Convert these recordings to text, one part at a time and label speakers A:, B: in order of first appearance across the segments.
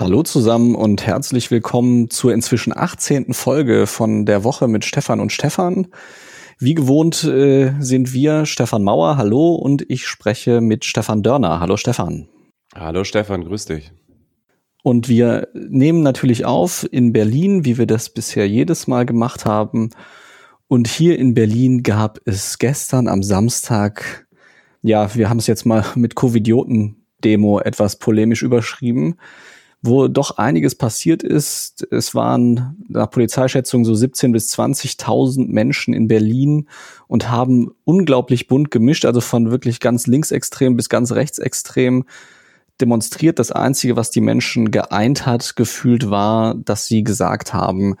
A: Hallo zusammen und herzlich willkommen zur inzwischen 18. Folge von der Woche mit Stefan und Stefan. Wie gewohnt äh, sind wir Stefan Mauer, hallo, und ich spreche mit Stefan Dörner. Hallo Stefan.
B: Hallo Stefan, grüß dich.
A: Und wir nehmen natürlich auf in Berlin, wie wir das bisher jedes Mal gemacht haben. Und hier in Berlin gab es gestern am Samstag, ja, wir haben es jetzt mal mit Covidioten-Demo etwas polemisch überschrieben wo doch einiges passiert ist. Es waren nach Polizeischätzung so 17 bis 20.000 Menschen in Berlin und haben unglaublich bunt gemischt, also von wirklich ganz linksextrem bis ganz rechtsextrem demonstriert. Das Einzige, was die Menschen geeint hat, gefühlt war, dass sie gesagt haben,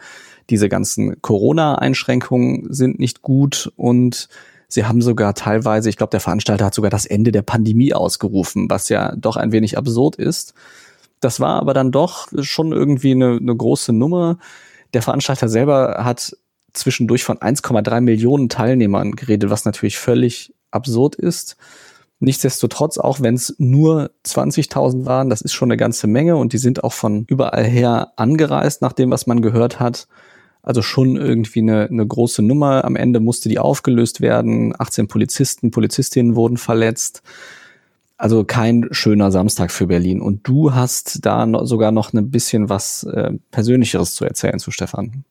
A: diese ganzen Corona-Einschränkungen sind nicht gut und Sie haben sogar teilweise, ich glaube, der Veranstalter hat sogar das Ende der Pandemie ausgerufen, was ja doch ein wenig absurd ist. Das war aber dann doch schon irgendwie eine, eine große Nummer. Der Veranstalter selber hat zwischendurch von 1,3 Millionen Teilnehmern geredet, was natürlich völlig absurd ist. Nichtsdestotrotz, auch wenn es nur 20.000 waren, das ist schon eine ganze Menge und die sind auch von überall her angereist, nach dem, was man gehört hat. Also schon irgendwie eine, eine große Nummer. Am Ende musste die aufgelöst werden. 18 Polizisten, Polizistinnen wurden verletzt. Also kein schöner Samstag für Berlin. Und du hast da no sogar noch ein bisschen was äh, Persönlicheres zu erzählen zu Stefan.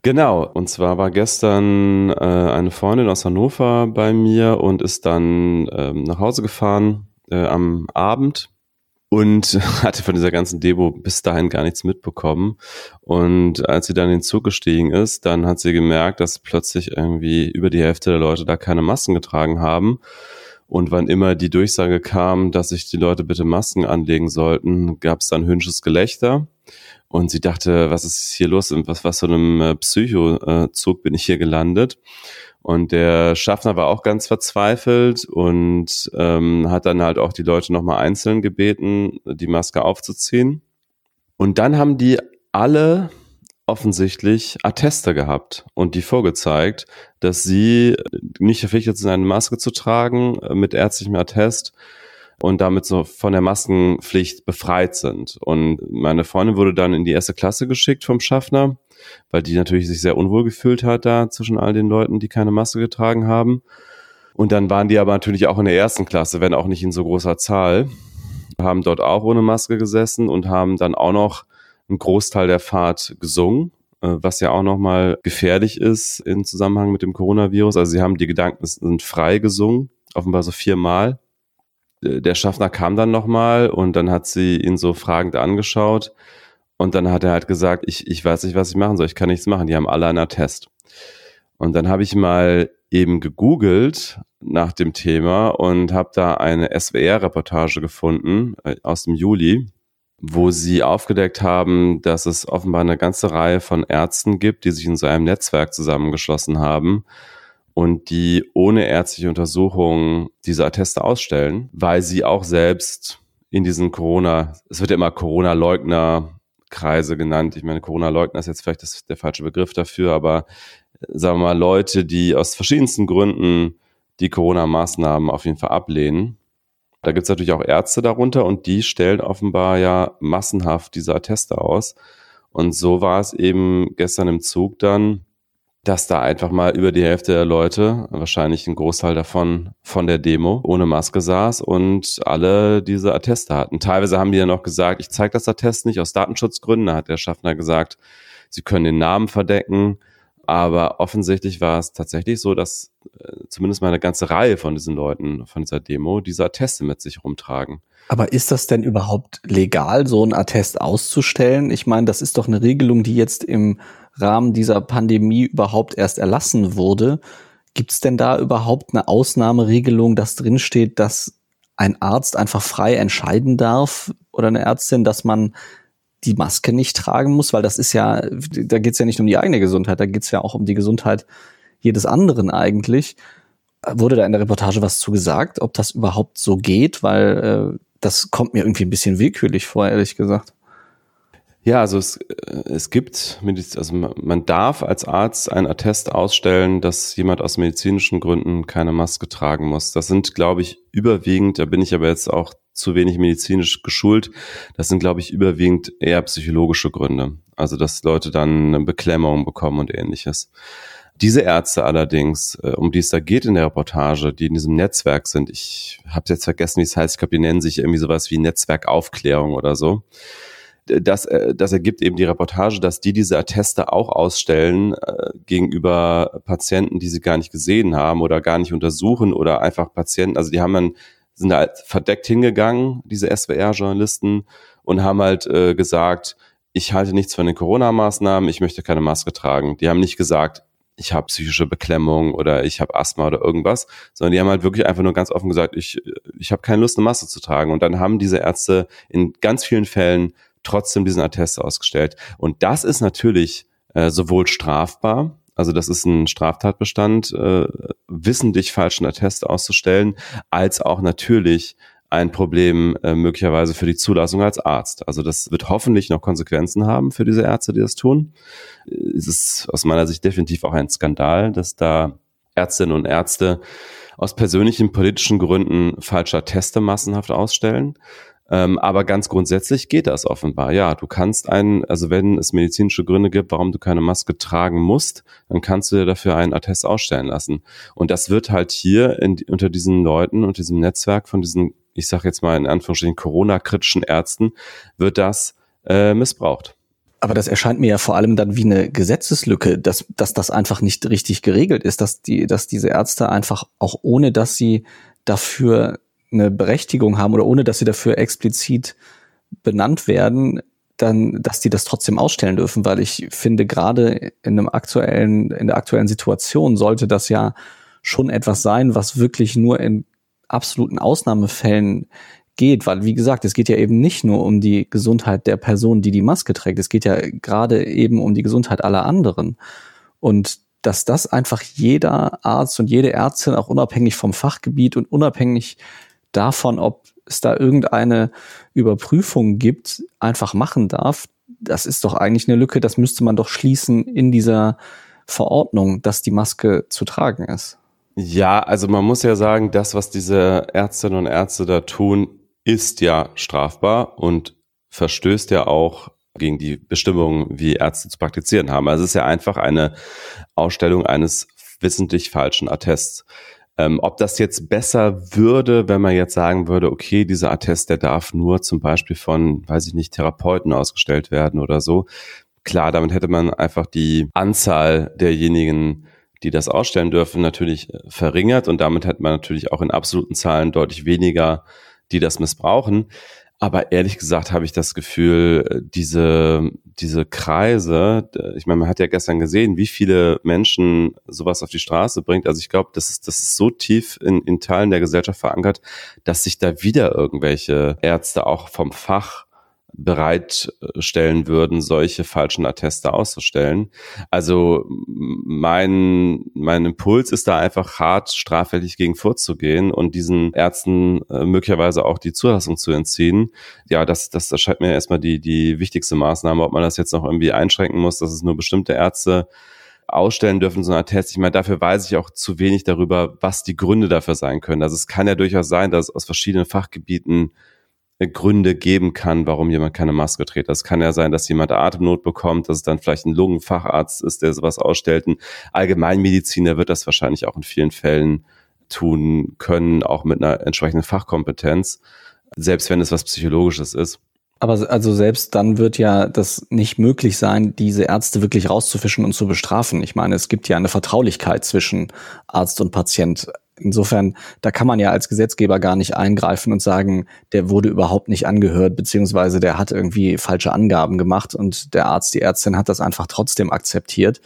B: Genau, und zwar war gestern äh, eine Freundin aus Hannover bei mir und ist dann ähm, nach Hause gefahren äh, am Abend und hatte von dieser ganzen Demo bis dahin gar nichts mitbekommen. Und als sie dann in den Zug gestiegen ist, dann hat sie gemerkt, dass plötzlich irgendwie über die Hälfte der Leute da keine Masken getragen haben. Und wann immer die Durchsage kam, dass sich die Leute bitte Masken anlegen sollten, gab es dann hünsches Gelächter. Und sie dachte, was ist hier los? In was, was für einem äh, Psychozug bin ich hier gelandet? Und der Schaffner war auch ganz verzweifelt und ähm, hat dann halt auch die Leute nochmal einzeln gebeten, die Maske aufzuziehen. Und dann haben die alle offensichtlich Atteste gehabt und die vorgezeigt, dass sie nicht verpflichtet sind, eine Maske zu tragen äh, mit ärztlichem Attest und damit so von der Maskenpflicht befreit sind. Und meine Freundin wurde dann in die erste Klasse geschickt vom Schaffner, weil die natürlich sich sehr unwohl gefühlt hat da zwischen all den Leuten, die keine Maske getragen haben. Und dann waren die aber natürlich auch in der ersten Klasse, wenn auch nicht in so großer Zahl, haben dort auch ohne Maske gesessen und haben dann auch noch einen Großteil der Fahrt gesungen, äh, was ja auch nochmal gefährlich ist im Zusammenhang mit dem Coronavirus. Also sie haben die Gedanken sind frei gesungen, offenbar so viermal. Äh, der Schaffner kam dann nochmal und dann hat sie ihn so fragend angeschaut. Und dann hat er halt gesagt, ich, ich weiß nicht, was ich machen soll, ich kann nichts machen, die haben alle einen Attest. Und dann habe ich mal eben gegoogelt nach dem Thema und habe da eine SWR-Reportage gefunden äh, aus dem Juli wo sie aufgedeckt haben, dass es offenbar eine ganze Reihe von Ärzten gibt, die sich in so einem Netzwerk zusammengeschlossen haben und die ohne ärztliche Untersuchung diese Atteste ausstellen, weil sie auch selbst in diesen Corona, es wird ja immer Corona-Leugner-Kreise genannt. Ich meine, Corona-Leugner ist jetzt vielleicht das, der falsche Begriff dafür, aber äh, sagen wir mal Leute, die aus verschiedensten Gründen die Corona-Maßnahmen auf jeden Fall ablehnen da gibt es natürlich auch Ärzte darunter und die stellen offenbar ja massenhaft diese Atteste aus. Und so war es eben gestern im Zug dann, dass da einfach mal über die Hälfte der Leute, wahrscheinlich ein Großteil davon von der Demo, ohne Maske saß und alle diese Atteste hatten. Teilweise haben die ja noch gesagt, ich zeige das Attest nicht aus Datenschutzgründen. Da hat der Schaffner gesagt, sie können den Namen verdecken. Aber offensichtlich war es tatsächlich so, dass zumindest mal eine ganze Reihe von diesen Leuten von dieser Demo diese Atteste mit sich rumtragen.
A: Aber ist das denn überhaupt legal, so ein Attest auszustellen? Ich meine, das ist doch eine Regelung, die jetzt im Rahmen dieser Pandemie überhaupt erst erlassen wurde. Gibt es denn da überhaupt eine Ausnahmeregelung, dass drinsteht, dass ein Arzt einfach frei entscheiden darf oder eine Ärztin, dass man die Maske nicht tragen muss, weil das ist ja, da geht's ja nicht um die eigene Gesundheit, da geht's ja auch um die Gesundheit jedes anderen eigentlich. Wurde da in der Reportage was zu gesagt, ob das überhaupt so geht? Weil äh, das kommt mir irgendwie ein bisschen willkürlich vor, ehrlich gesagt.
B: Ja, also es, äh, es gibt, also man darf als Arzt einen Attest ausstellen, dass jemand aus medizinischen Gründen keine Maske tragen muss. Das sind, glaube ich, überwiegend, da bin ich aber jetzt auch zu wenig medizinisch geschult, das sind, glaube ich, überwiegend eher psychologische Gründe. Also, dass Leute dann eine Beklemmung bekommen und ähnliches. Diese Ärzte allerdings, äh, um die es da geht in der Reportage, die in diesem Netzwerk sind, ich habe jetzt vergessen, wie es heißt, ich glaube, die nennen sich irgendwie sowas wie Netzwerkaufklärung oder so das, äh, das ergibt eben die Reportage, dass die diese Atteste auch ausstellen äh, gegenüber Patienten, die sie gar nicht gesehen haben oder gar nicht untersuchen oder einfach Patienten, also die haben dann, sind da halt verdeckt hingegangen, diese SWR-Journalisten, und haben halt äh, gesagt, ich halte nichts von den Corona-Maßnahmen, ich möchte keine Maske tragen. Die haben nicht gesagt, ich habe psychische Beklemmung oder ich habe Asthma oder irgendwas, sondern die haben halt wirklich einfach nur ganz offen gesagt, ich, ich habe keine Lust, eine Maske zu tragen. Und dann haben diese Ärzte in ganz vielen Fällen trotzdem diesen Attest ausgestellt. Und das ist natürlich äh, sowohl strafbar, also das ist ein Straftatbestand, äh, wissentlich falschen Attest auszustellen, als auch natürlich ein Problem äh, möglicherweise für die Zulassung als Arzt. Also das wird hoffentlich noch Konsequenzen haben für diese Ärzte, die das tun. Es ist aus meiner Sicht definitiv auch ein Skandal, dass da Ärztinnen und Ärzte aus persönlichen politischen Gründen falscher Teste massenhaft ausstellen. Ähm, aber ganz grundsätzlich geht das offenbar. Ja, du kannst einen, also wenn es medizinische Gründe gibt, warum du keine Maske tragen musst, dann kannst du dir dafür einen Attest ausstellen lassen. Und das wird halt hier in, unter diesen Leuten und diesem Netzwerk von diesen, ich sage jetzt mal in Anführungsstrichen Corona-kritischen Ärzten, wird das äh, missbraucht.
A: Aber das erscheint mir ja vor allem dann wie eine Gesetzeslücke, dass, dass das einfach nicht richtig geregelt ist, dass die, dass diese Ärzte einfach auch ohne, dass sie dafür eine Berechtigung haben oder ohne dass sie dafür explizit benannt werden, dann, dass die das trotzdem ausstellen dürfen, weil ich finde, gerade in einem aktuellen, in der aktuellen Situation sollte das ja schon etwas sein, was wirklich nur in absoluten Ausnahmefällen geht, weil wie gesagt, es geht ja eben nicht nur um die Gesundheit der Person, die die Maske trägt, es geht ja gerade eben um die Gesundheit aller anderen. Und dass das einfach jeder Arzt und jede Ärztin auch unabhängig vom Fachgebiet und unabhängig davon, ob es da irgendeine Überprüfung gibt, einfach machen darf, das ist doch eigentlich eine Lücke, das müsste man doch schließen in dieser Verordnung, dass die Maske zu tragen ist.
B: Ja, also man muss ja sagen, das, was diese Ärztinnen und Ärzte da tun, ist ja strafbar und verstößt ja auch gegen die Bestimmungen, wie Ärzte zu praktizieren haben. Also es ist ja einfach eine Ausstellung eines wissentlich falschen Attests. Ähm, ob das jetzt besser würde, wenn man jetzt sagen würde, okay, dieser Attest, der darf nur zum Beispiel von, weiß ich nicht, Therapeuten ausgestellt werden oder so. Klar, damit hätte man einfach die Anzahl derjenigen, die das ausstellen dürfen, natürlich äh, verringert und damit hätte man natürlich auch in absoluten Zahlen deutlich weniger, die das missbrauchen. Aber ehrlich gesagt habe ich das Gefühl, äh, diese, diese Kreise, ich meine, man hat ja gestern gesehen, wie viele Menschen sowas auf die Straße bringt. Also ich glaube, das ist, das ist so tief in, in Teilen der Gesellschaft verankert, dass sich da wieder irgendwelche Ärzte auch vom Fach bereitstellen würden, solche falschen Atteste auszustellen. Also mein, mein Impuls ist da einfach hart straffällig gegen vorzugehen und diesen Ärzten äh, möglicherweise auch die Zulassung zu entziehen. Ja, das, das erscheint mir erstmal die, die wichtigste Maßnahme, ob man das jetzt noch irgendwie einschränken muss, dass es nur bestimmte Ärzte ausstellen dürfen, so ein Attest. Ich meine, dafür weiß ich auch zu wenig darüber, was die Gründe dafür sein können. Also es kann ja durchaus sein, dass aus verschiedenen Fachgebieten Gründe geben kann, warum jemand keine Maske trägt. Das kann ja sein, dass jemand Atemnot bekommt, dass es dann vielleicht ein Lungenfacharzt ist, der sowas ausstellt. Ein Allgemeinmediziner wird das wahrscheinlich auch in vielen Fällen tun können, auch mit einer entsprechenden Fachkompetenz, selbst wenn es was Psychologisches ist.
A: Aber also selbst dann wird ja das nicht möglich sein, diese Ärzte wirklich rauszufischen und zu bestrafen. Ich meine, es gibt ja eine Vertraulichkeit zwischen Arzt und Patient. Insofern, da kann man ja als Gesetzgeber gar nicht eingreifen und sagen, der wurde überhaupt nicht angehört, beziehungsweise der hat irgendwie falsche Angaben gemacht und der Arzt, die Ärztin hat das einfach trotzdem akzeptiert.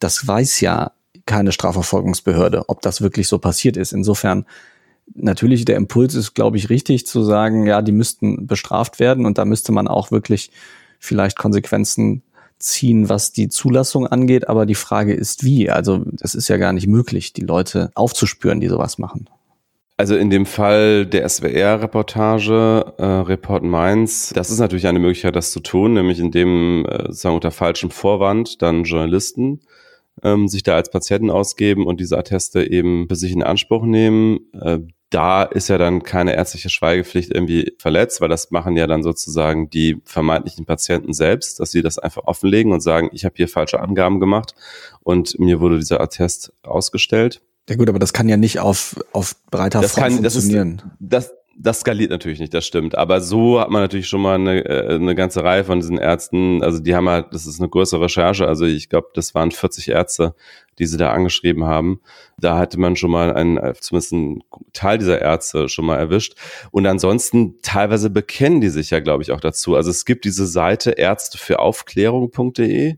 A: Das weiß ja keine Strafverfolgungsbehörde, ob das wirklich so passiert ist. Insofern, natürlich, der Impuls ist, glaube ich, richtig zu sagen, ja, die müssten bestraft werden und da müsste man auch wirklich vielleicht Konsequenzen ziehen, was die Zulassung angeht, aber die Frage ist wie. Also es ist ja gar nicht möglich, die Leute aufzuspüren, die sowas machen.
B: Also in dem Fall der SWR-Reportage, äh, Report Mainz, das ist natürlich eine Möglichkeit, das zu tun, nämlich indem äh, sozusagen unter falschem Vorwand dann Journalisten ähm, sich da als Patienten ausgeben und diese Atteste eben für sich in Anspruch nehmen. Äh, da ist ja dann keine ärztliche Schweigepflicht irgendwie verletzt, weil das machen ja dann sozusagen die vermeintlichen Patienten selbst, dass sie das einfach offenlegen und sagen, ich habe hier falsche Angaben gemacht und mir wurde dieser Attest ausgestellt.
A: Ja gut, aber das kann ja nicht auf, auf breiter
B: das Front kann, funktionieren. Das, ist, das, das skaliert natürlich nicht, das stimmt. Aber so hat man natürlich schon mal eine, äh, eine ganze Reihe von diesen Ärzten, also die haben halt, das ist eine größere Recherche, also ich glaube, das waren 40 Ärzte, die sie da angeschrieben haben. Da hatte man schon mal einen, zumindest einen Teil dieser Ärzte schon mal erwischt. Und ansonsten teilweise bekennen die sich ja, glaube ich, auch dazu. Also es gibt diese Seite Ärzte für Aufklärung.de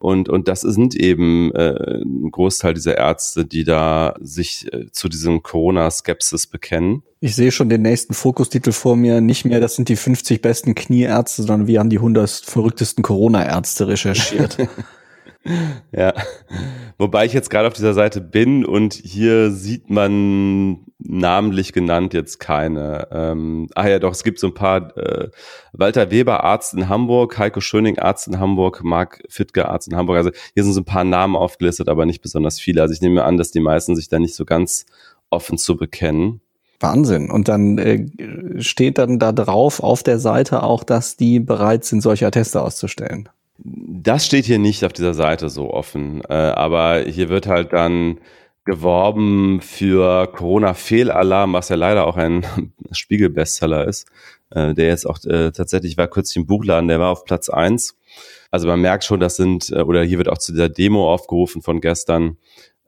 B: und, und das sind eben äh, ein Großteil dieser Ärzte, die da sich äh, zu diesem Corona-Skepsis bekennen.
A: Ich sehe schon den nächsten Fokustitel vor mir. Nicht mehr, das sind die 50 besten Knieärzte, sondern wir haben die 100 verrücktesten Corona-Ärzte recherchiert.
B: ja. Wobei ich jetzt gerade auf dieser Seite bin und hier sieht man namentlich genannt jetzt keine. Ähm, ah ja, doch, es gibt so ein paar äh, Walter Weber, Arzt in Hamburg, Heiko Schöning, Arzt in Hamburg, Marc Fittke, Arzt in Hamburg. Also hier sind so ein paar Namen aufgelistet, aber nicht besonders viele. Also ich nehme an, dass die meisten sich da nicht so ganz offen zu bekennen.
A: Wahnsinn. Und dann äh, steht dann da drauf auf der Seite auch, dass die bereit sind, solche Atteste auszustellen.
B: Das steht hier nicht auf dieser Seite so offen, äh, aber hier wird halt dann geworben für Corona-Fehlalarm, was ja leider auch ein Spiegel-Bestseller ist, äh, der jetzt auch äh, tatsächlich war kürzlich im Buchladen, der war auf Platz eins. Also man merkt schon, das sind, äh, oder hier wird auch zu dieser Demo aufgerufen von gestern,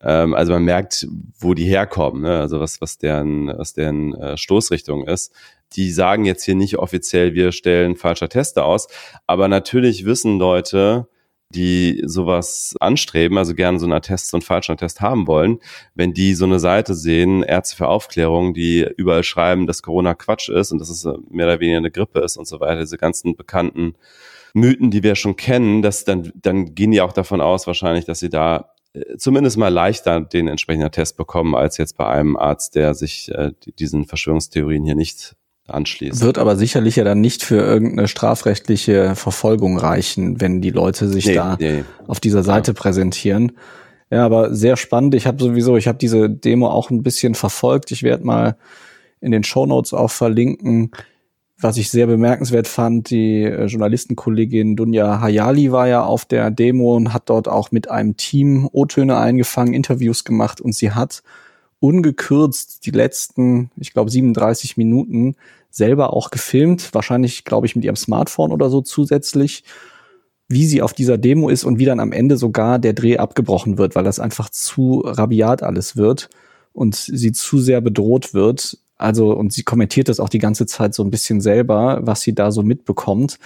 B: ähm, also man merkt, wo die herkommen, ne? also was, was deren, was deren äh, Stoßrichtung ist. Die sagen jetzt hier nicht offiziell, wir stellen falscher Teste aus, aber natürlich wissen Leute, die sowas anstreben, also gerne so einen Attest, so einen falschen Attest haben wollen, wenn die so eine Seite sehen, Ärzte für Aufklärung, die überall schreiben, dass Corona Quatsch ist und dass es mehr oder weniger eine Grippe ist und so weiter, diese ganzen bekannten Mythen, die wir schon kennen, dass dann, dann gehen die auch davon aus wahrscheinlich, dass sie da äh, zumindest mal leichter den entsprechenden Test bekommen, als jetzt bei einem Arzt, der sich äh, diesen Verschwörungstheorien hier nicht anschließt.
A: Wird aber sicherlich ja dann nicht für irgendeine strafrechtliche Verfolgung reichen, wenn die Leute sich nee, da nee. auf dieser Seite ja. präsentieren. Ja, aber sehr spannend. Ich habe sowieso, ich habe diese Demo auch ein bisschen verfolgt. Ich werde mal in den Show Notes auch verlinken, was ich sehr bemerkenswert fand, die äh, Journalistenkollegin Dunja Hayali war ja auf der Demo und hat dort auch mit einem Team O-Töne eingefangen, Interviews gemacht und sie hat ungekürzt die letzten, ich glaube, 37 Minuten selber auch gefilmt, wahrscheinlich, glaube ich, mit ihrem Smartphone oder so zusätzlich, wie sie auf dieser Demo ist und wie dann am Ende sogar der Dreh abgebrochen wird, weil das einfach zu rabiat alles wird und sie zu sehr bedroht wird, also, und sie kommentiert das auch die ganze Zeit so ein bisschen selber, was sie da so mitbekommt.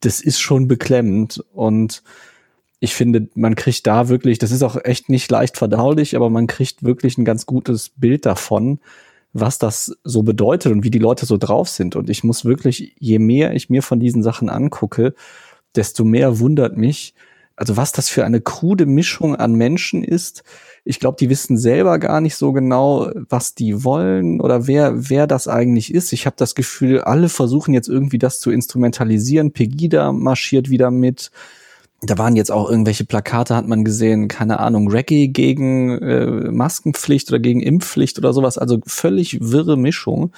A: Das ist schon beklemmend und ich finde, man kriegt da wirklich, das ist auch echt nicht leicht verdaulich, aber man kriegt wirklich ein ganz gutes Bild davon, was das so bedeutet und wie die Leute so drauf sind. Und ich muss wirklich, je mehr ich mir von diesen Sachen angucke, desto mehr wundert mich, also was das für eine krude Mischung an Menschen ist, ich glaube, die wissen selber gar nicht so genau, was die wollen oder wer, wer das eigentlich ist. Ich habe das Gefühl, alle versuchen jetzt irgendwie das zu instrumentalisieren. Pegida marschiert wieder mit. Da waren jetzt auch irgendwelche Plakate, hat man gesehen, keine Ahnung, Reggae gegen äh, Maskenpflicht oder gegen Impfpflicht oder sowas. Also völlig wirre Mischung.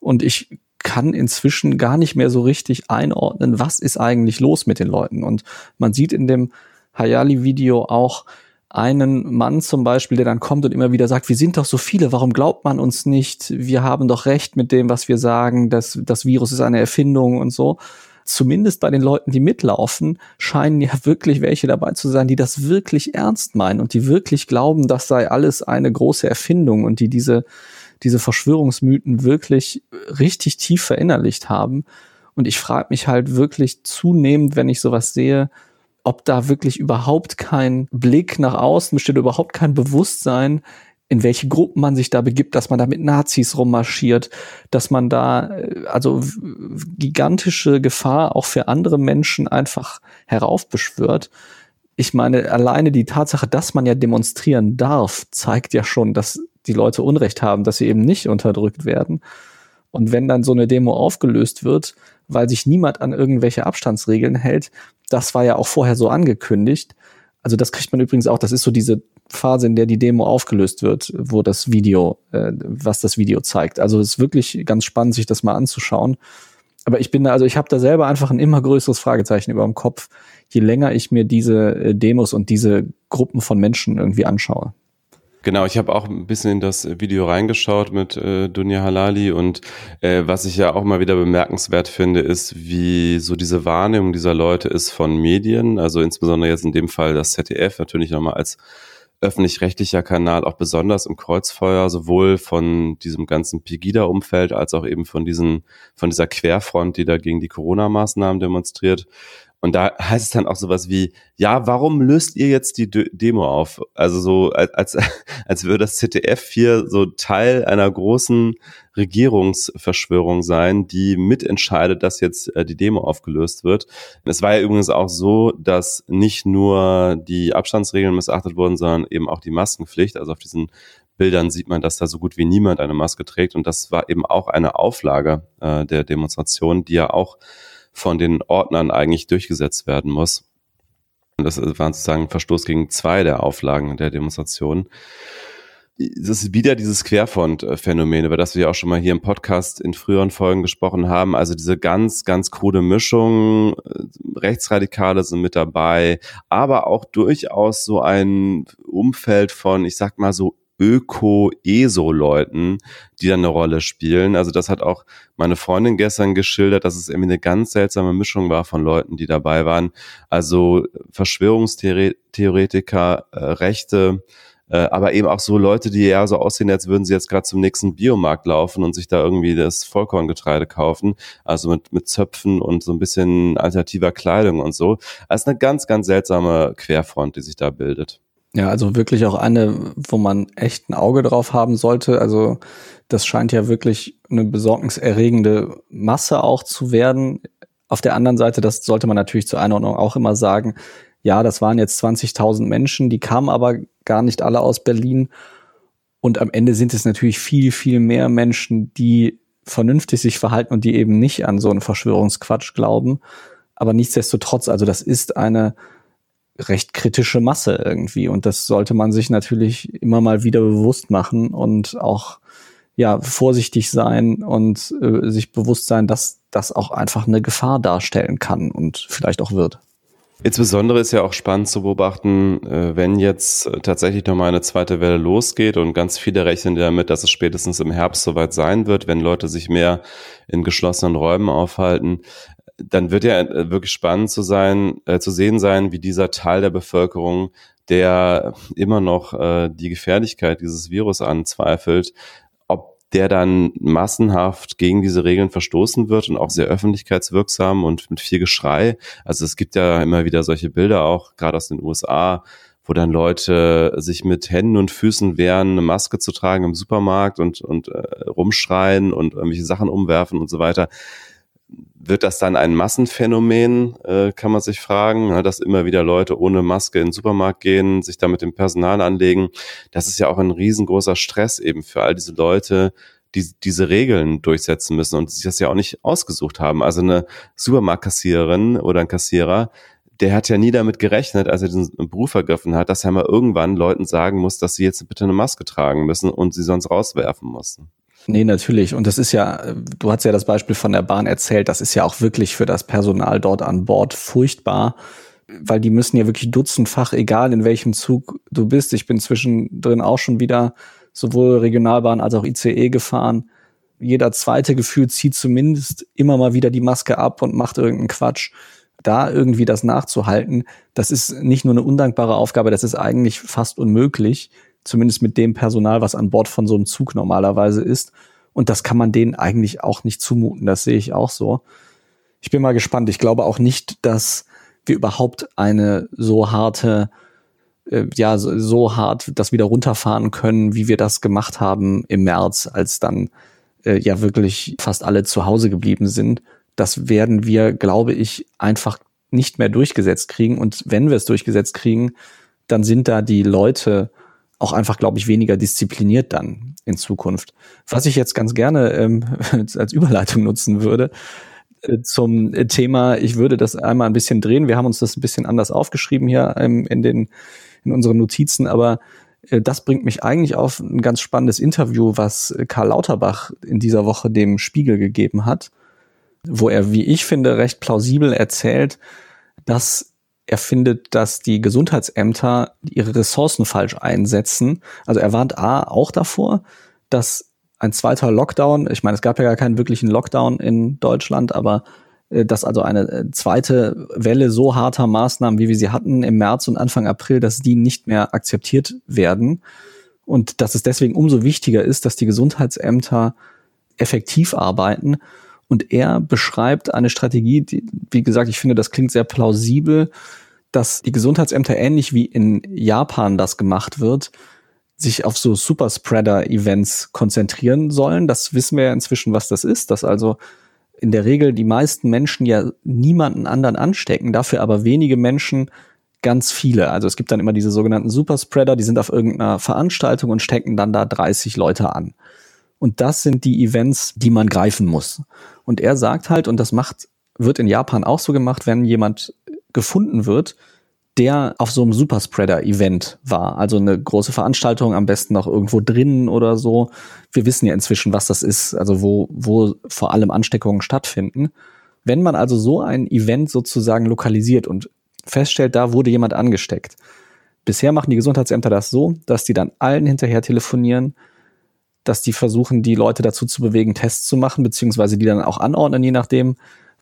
A: Und ich kann inzwischen gar nicht mehr so richtig einordnen, was ist eigentlich los mit den Leuten. Und man sieht in dem Hayali-Video auch, einen Mann zum Beispiel, der dann kommt und immer wieder sagt, wir sind doch so viele, warum glaubt man uns nicht? Wir haben doch recht mit dem, was wir sagen, das, das Virus ist eine Erfindung und so. Zumindest bei den Leuten, die mitlaufen, scheinen ja wirklich welche dabei zu sein, die das wirklich ernst meinen und die wirklich glauben, das sei alles eine große Erfindung und die diese, diese Verschwörungsmythen wirklich richtig tief verinnerlicht haben. Und ich frage mich halt wirklich zunehmend, wenn ich sowas sehe, ob da wirklich überhaupt kein Blick nach außen besteht, überhaupt kein Bewusstsein, in welche Gruppen man sich da begibt, dass man da mit Nazis rummarschiert, dass man da äh, also gigantische Gefahr auch für andere Menschen einfach heraufbeschwört. Ich meine, alleine die Tatsache, dass man ja demonstrieren darf, zeigt ja schon, dass die Leute Unrecht haben, dass sie eben nicht unterdrückt werden. Und wenn dann so eine Demo aufgelöst wird, weil sich niemand an irgendwelche Abstandsregeln hält, das war ja auch vorher so angekündigt. Also das kriegt man übrigens auch, das ist so diese Phase, in der die Demo aufgelöst wird, wo das Video, äh, was das Video zeigt. Also es ist wirklich ganz spannend, sich das mal anzuschauen. Aber ich bin da, also ich habe da selber einfach ein immer größeres Fragezeichen über dem Kopf, je länger ich mir diese äh, Demos und diese Gruppen von Menschen irgendwie anschaue.
B: Genau, ich habe auch ein bisschen in das Video reingeschaut mit äh, Dunja Halali und äh, was ich ja auch mal wieder bemerkenswert finde, ist, wie so diese Wahrnehmung dieser Leute ist von Medien, also insbesondere jetzt in dem Fall das ZDF natürlich nochmal als öffentlich-rechtlicher Kanal auch besonders im Kreuzfeuer, sowohl von diesem ganzen Pegida-Umfeld als auch eben von diesen, von dieser Querfront, die da gegen die Corona-Maßnahmen demonstriert. Und da heißt es dann auch sowas wie, ja, warum löst ihr jetzt die Demo auf? Also so, als, als würde das ZDF hier so Teil einer großen Regierungsverschwörung sein, die mitentscheidet, dass jetzt äh, die Demo aufgelöst wird. Es war ja übrigens auch so, dass nicht nur die Abstandsregeln missachtet wurden, sondern eben auch die Maskenpflicht. Also auf diesen Bildern sieht man, dass da so gut wie niemand eine Maske trägt. Und das war eben auch eine Auflage äh, der Demonstration, die ja auch von den Ordnern eigentlich durchgesetzt werden muss. Und das war sozusagen ein Verstoß gegen zwei der Auflagen der Demonstration. Das ist wieder dieses Querfront-Phänomen, über das wir ja auch schon mal hier im Podcast in früheren Folgen gesprochen haben. Also diese ganz, ganz krude Mischung. Rechtsradikale sind mit dabei, aber auch durchaus so ein Umfeld von, ich sag mal so Öko-ESO-Leuten, die dann eine Rolle spielen. Also das hat auch meine Freundin gestern geschildert, dass es irgendwie eine ganz seltsame Mischung war von Leuten, die dabei waren. Also Verschwörungstheoretiker, äh, Rechte, äh, aber eben auch so Leute, die eher so aussehen, als würden sie jetzt gerade zum nächsten Biomarkt laufen und sich da irgendwie das Vollkorngetreide kaufen. Also mit, mit Zöpfen und so ein bisschen alternativer Kleidung und so. Also eine ganz, ganz seltsame Querfront, die sich da bildet.
A: Ja, also wirklich auch eine, wo man echt ein Auge drauf haben sollte. Also das scheint ja wirklich eine besorgniserregende Masse auch zu werden. Auf der anderen Seite, das sollte man natürlich zur Einordnung auch immer sagen, ja, das waren jetzt 20.000 Menschen, die kamen aber gar nicht alle aus Berlin. Und am Ende sind es natürlich viel, viel mehr Menschen, die vernünftig sich verhalten und die eben nicht an so einen Verschwörungsquatsch glauben. Aber nichtsdestotrotz, also das ist eine recht kritische Masse irgendwie. Und das sollte man sich natürlich immer mal wieder bewusst machen und auch ja vorsichtig sein und äh, sich bewusst sein, dass das auch einfach eine Gefahr darstellen kann und vielleicht auch wird.
B: Insbesondere ist ja auch spannend zu beobachten, äh, wenn jetzt tatsächlich nochmal eine zweite Welle losgeht und ganz viele rechnen damit, dass es spätestens im Herbst soweit sein wird, wenn Leute sich mehr in geschlossenen Räumen aufhalten, dann wird ja äh, wirklich spannend zu sein, äh, zu sehen sein, wie dieser Teil der Bevölkerung, der immer noch äh, die Gefährlichkeit dieses Virus anzweifelt, ob der dann massenhaft gegen diese Regeln verstoßen wird und auch sehr öffentlichkeitswirksam und mit viel Geschrei. Also es gibt ja immer wieder solche Bilder auch, gerade aus den USA, wo dann Leute sich mit Händen und Füßen wehren, eine Maske zu tragen im Supermarkt und, und äh, rumschreien und irgendwelche Sachen umwerfen und so weiter wird das dann ein Massenphänomen, äh, kann man sich fragen, ne, dass immer wieder Leute ohne Maske in den Supermarkt gehen, sich da mit dem Personal anlegen. Das ist ja auch ein riesengroßer Stress eben für all diese Leute, die diese Regeln durchsetzen müssen und sich das ja auch nicht ausgesucht haben. Also eine Supermarktkassiererin oder ein Kassierer, der hat ja nie damit gerechnet, als er diesen Beruf ergriffen hat, dass er mal irgendwann Leuten sagen muss, dass sie jetzt bitte eine Maske tragen müssen und sie sonst rauswerfen mussten.
A: Nee, natürlich. Und das ist ja, du hast ja das Beispiel von der Bahn erzählt, das ist ja auch wirklich für das Personal dort an Bord furchtbar, weil die müssen ja wirklich dutzendfach, egal in welchem Zug du bist. Ich bin zwischendrin auch schon wieder sowohl Regionalbahn als auch ICE gefahren. Jeder zweite Gefühl zieht zumindest immer mal wieder die Maske ab und macht irgendeinen Quatsch. Da irgendwie das nachzuhalten, das ist nicht nur eine undankbare Aufgabe, das ist eigentlich fast unmöglich zumindest mit dem Personal, was an Bord von so einem Zug normalerweise ist. Und das kann man denen eigentlich auch nicht zumuten. Das sehe ich auch so. Ich bin mal gespannt. Ich glaube auch nicht, dass wir überhaupt eine so harte, äh, ja, so, so, hart das wieder runterfahren können, wie wir das gemacht haben im März, als dann äh, ja wirklich fast alle zu Hause geblieben sind. Das werden wir, glaube ich, einfach nicht mehr durchgesetzt kriegen. Und wenn wir es durchgesetzt kriegen, dann sind da die Leute auch einfach, glaube ich, weniger diszipliniert dann in Zukunft. Was ich jetzt ganz gerne ähm, als Überleitung nutzen würde, äh, zum Thema, ich würde das einmal ein bisschen drehen. Wir haben uns das ein bisschen anders aufgeschrieben hier ähm, in den in unseren Notizen, aber äh, das bringt mich eigentlich auf ein ganz spannendes Interview, was Karl Lauterbach in dieser Woche dem Spiegel gegeben hat, wo er, wie ich finde, recht plausibel erzählt, dass er findet, dass die Gesundheitsämter ihre Ressourcen falsch einsetzen. Also er warnt A auch davor, dass ein zweiter Lockdown, ich meine, es gab ja gar keinen wirklichen Lockdown in Deutschland, aber äh, dass also eine äh, zweite Welle so harter Maßnahmen, wie wir sie hatten im März und Anfang April, dass die nicht mehr akzeptiert werden und dass es deswegen umso wichtiger ist, dass die Gesundheitsämter effektiv arbeiten. Und er beschreibt eine Strategie, die, wie gesagt, ich finde, das klingt sehr plausibel, dass die Gesundheitsämter ähnlich wie in Japan das gemacht wird, sich auf so Superspreader-Events konzentrieren sollen. Das wissen wir ja inzwischen, was das ist, dass also in der Regel die meisten Menschen ja niemanden anderen anstecken, dafür aber wenige Menschen ganz viele. Also es gibt dann immer diese sogenannten Superspreader, die sind auf irgendeiner Veranstaltung und stecken dann da 30 Leute an. Und das sind die Events, die man greifen muss. Und er sagt halt, und das macht, wird in Japan auch so gemacht, wenn jemand gefunden wird, der auf so einem Superspreader-Event war. Also eine große Veranstaltung, am besten noch irgendwo drinnen oder so. Wir wissen ja inzwischen, was das ist, also wo, wo vor allem Ansteckungen stattfinden. Wenn man also so ein Event sozusagen lokalisiert und feststellt, da wurde jemand angesteckt. Bisher machen die Gesundheitsämter das so, dass die dann allen hinterher telefonieren, dass die versuchen, die Leute dazu zu bewegen, Tests zu machen, beziehungsweise die dann auch anordnen, je nachdem,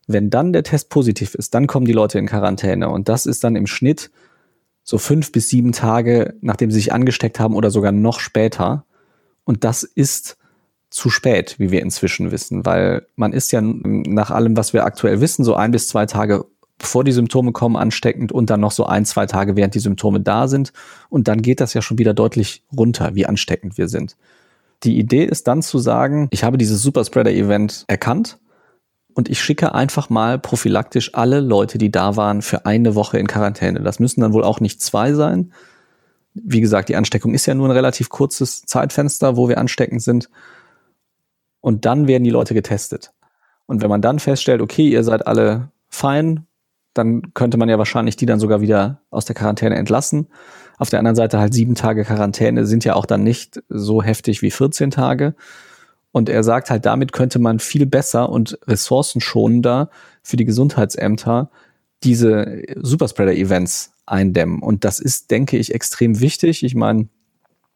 A: wenn dann der Test positiv ist, dann kommen die Leute in Quarantäne. Und das ist dann im Schnitt so fünf bis sieben Tage, nachdem sie sich angesteckt haben oder sogar noch später. Und das ist zu spät, wie wir inzwischen wissen, weil man ist ja nach allem, was wir aktuell wissen, so ein bis zwei Tage bevor die Symptome kommen, ansteckend und dann noch so ein, zwei Tage, während die Symptome da sind. Und dann geht das ja schon wieder deutlich runter, wie ansteckend wir sind. Die Idee ist dann zu sagen, ich habe dieses Superspreader-Event erkannt und ich schicke einfach mal prophylaktisch alle Leute, die da waren, für eine Woche in Quarantäne. Das müssen dann wohl auch nicht zwei sein. Wie gesagt, die Ansteckung ist ja nur ein relativ kurzes Zeitfenster, wo wir ansteckend sind. Und dann werden die Leute getestet. Und wenn man dann feststellt, okay, ihr seid alle fein, dann könnte man ja wahrscheinlich die dann sogar wieder aus der Quarantäne entlassen. Auf der anderen Seite halt sieben Tage Quarantäne sind ja auch dann nicht so heftig wie 14 Tage. Und er sagt halt, damit könnte man viel besser und ressourcenschonender für die Gesundheitsämter diese Superspreader-Events eindämmen. Und das ist, denke ich, extrem wichtig. Ich meine,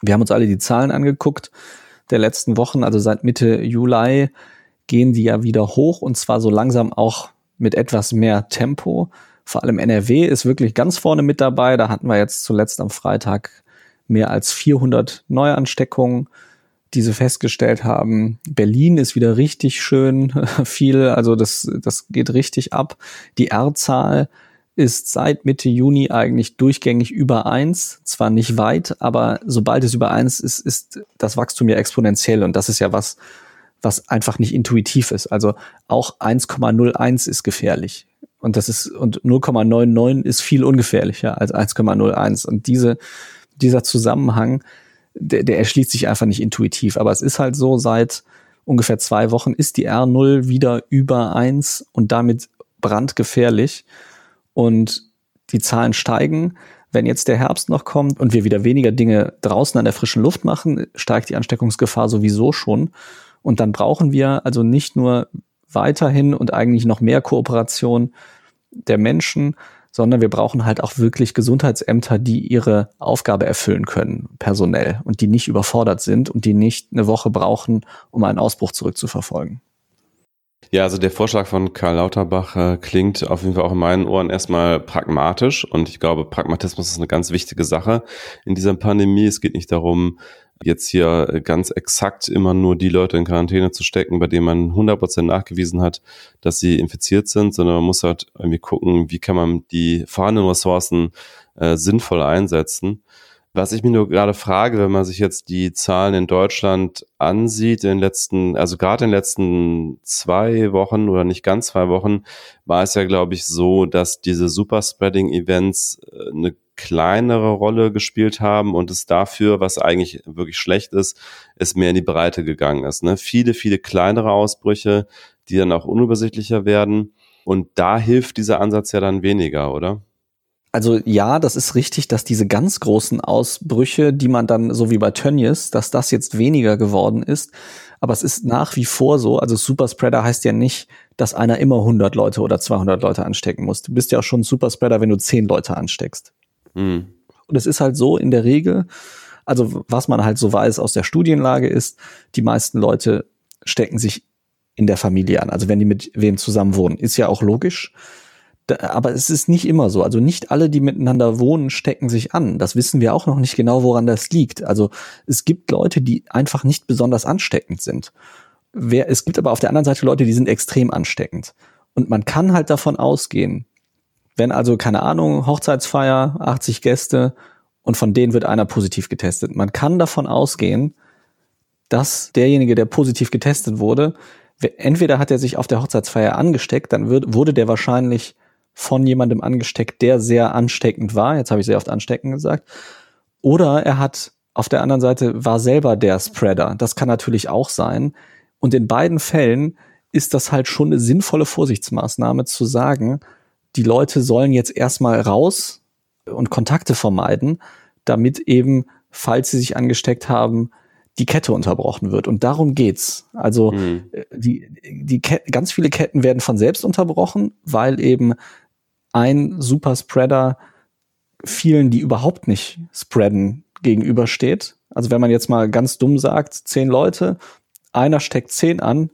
A: wir haben uns alle die Zahlen angeguckt der letzten Wochen. Also seit Mitte Juli gehen die ja wieder hoch und zwar so langsam auch mit etwas mehr Tempo. Vor allem NRW ist wirklich ganz vorne mit dabei. Da hatten wir jetzt zuletzt am Freitag mehr als 400 Neuansteckungen diese festgestellt haben. Berlin ist wieder richtig schön viel, also das, das geht richtig ab. Die R-Zahl ist seit Mitte Juni eigentlich durchgängig über eins, zwar nicht weit, aber sobald es über eins ist, ist das Wachstum ja exponentiell und das ist ja was, was einfach nicht intuitiv ist. Also auch 1,01 ist gefährlich. Und das ist, und 0,99 ist viel ungefährlicher als 1,01. Und diese, dieser Zusammenhang, der, der erschließt sich einfach nicht intuitiv. Aber es ist halt so, seit ungefähr zwei Wochen ist die R0 wieder über eins und damit brandgefährlich. Und die Zahlen steigen. Wenn jetzt der Herbst noch kommt und wir wieder weniger Dinge draußen an der frischen Luft machen, steigt die Ansteckungsgefahr sowieso schon. Und dann brauchen wir also nicht nur weiterhin und eigentlich noch mehr Kooperation der Menschen, sondern wir brauchen halt auch wirklich Gesundheitsämter, die ihre Aufgabe erfüllen können, personell, und die nicht überfordert sind und die nicht eine Woche brauchen, um einen Ausbruch zurückzuverfolgen.
B: Ja, also der Vorschlag von Karl Lauterbach äh, klingt auf jeden Fall auch in meinen Ohren erstmal pragmatisch und ich glaube, Pragmatismus ist eine ganz wichtige Sache in dieser Pandemie. Es geht nicht darum, jetzt hier ganz exakt immer nur die Leute in Quarantäne zu stecken, bei denen man 100% nachgewiesen hat, dass sie infiziert sind, sondern man muss halt irgendwie gucken, wie kann man die vorhandenen Ressourcen äh, sinnvoll einsetzen. Was ich mich nur gerade frage, wenn man sich jetzt die Zahlen in Deutschland ansieht, in den letzten, also gerade in den letzten zwei Wochen oder nicht ganz zwei Wochen, war es ja, glaube ich, so, dass diese Superspreading-Events äh, eine kleinere Rolle gespielt haben und es dafür, was eigentlich wirklich schlecht ist, es mehr in die Breite gegangen ist. Ne? Viele, viele kleinere Ausbrüche, die dann auch unübersichtlicher werden. Und da hilft dieser Ansatz ja dann weniger, oder?
A: Also ja, das ist richtig, dass diese ganz großen Ausbrüche, die man dann so wie bei Tönnies, dass das jetzt weniger geworden ist. Aber es ist nach wie vor so, also Superspreader heißt ja nicht, dass einer immer 100 Leute oder 200 Leute anstecken muss. Du bist ja auch schon Superspreader, wenn du 10 Leute ansteckst. Mhm. Und es ist halt so in der Regel, also was man halt so weiß aus der Studienlage ist, die meisten Leute stecken sich in der Familie an. Also wenn die mit wem zusammen wohnen, ist ja auch logisch aber es ist nicht immer so. Also nicht alle, die miteinander wohnen, stecken sich an. Das wissen wir auch noch nicht genau, woran das liegt. Also es gibt Leute, die einfach nicht besonders ansteckend sind. Wer, es gibt aber auf der anderen Seite Leute, die sind extrem ansteckend. Und man kann halt davon ausgehen, wenn also, keine Ahnung, Hochzeitsfeier, 80 Gäste und von denen wird einer positiv getestet. Man kann davon ausgehen, dass derjenige, der positiv getestet wurde, entweder hat er sich auf der Hochzeitsfeier angesteckt, dann wird, wurde der wahrscheinlich von jemandem angesteckt, der sehr ansteckend war. Jetzt habe ich sehr oft ansteckend gesagt. Oder er hat auf der anderen Seite war selber der Spreader. Das kann natürlich auch sein. Und in beiden Fällen ist das halt schon eine sinnvolle Vorsichtsmaßnahme zu sagen, die Leute sollen jetzt erstmal raus und Kontakte vermeiden, damit eben, falls sie sich angesteckt haben, die Kette unterbrochen wird. Und darum geht's. Also mhm. die, die ganz viele Ketten werden von selbst unterbrochen, weil eben ein Superspreader vielen, die überhaupt nicht spreaden, gegenübersteht. Also wenn man jetzt mal ganz dumm sagt, zehn Leute, einer steckt zehn an,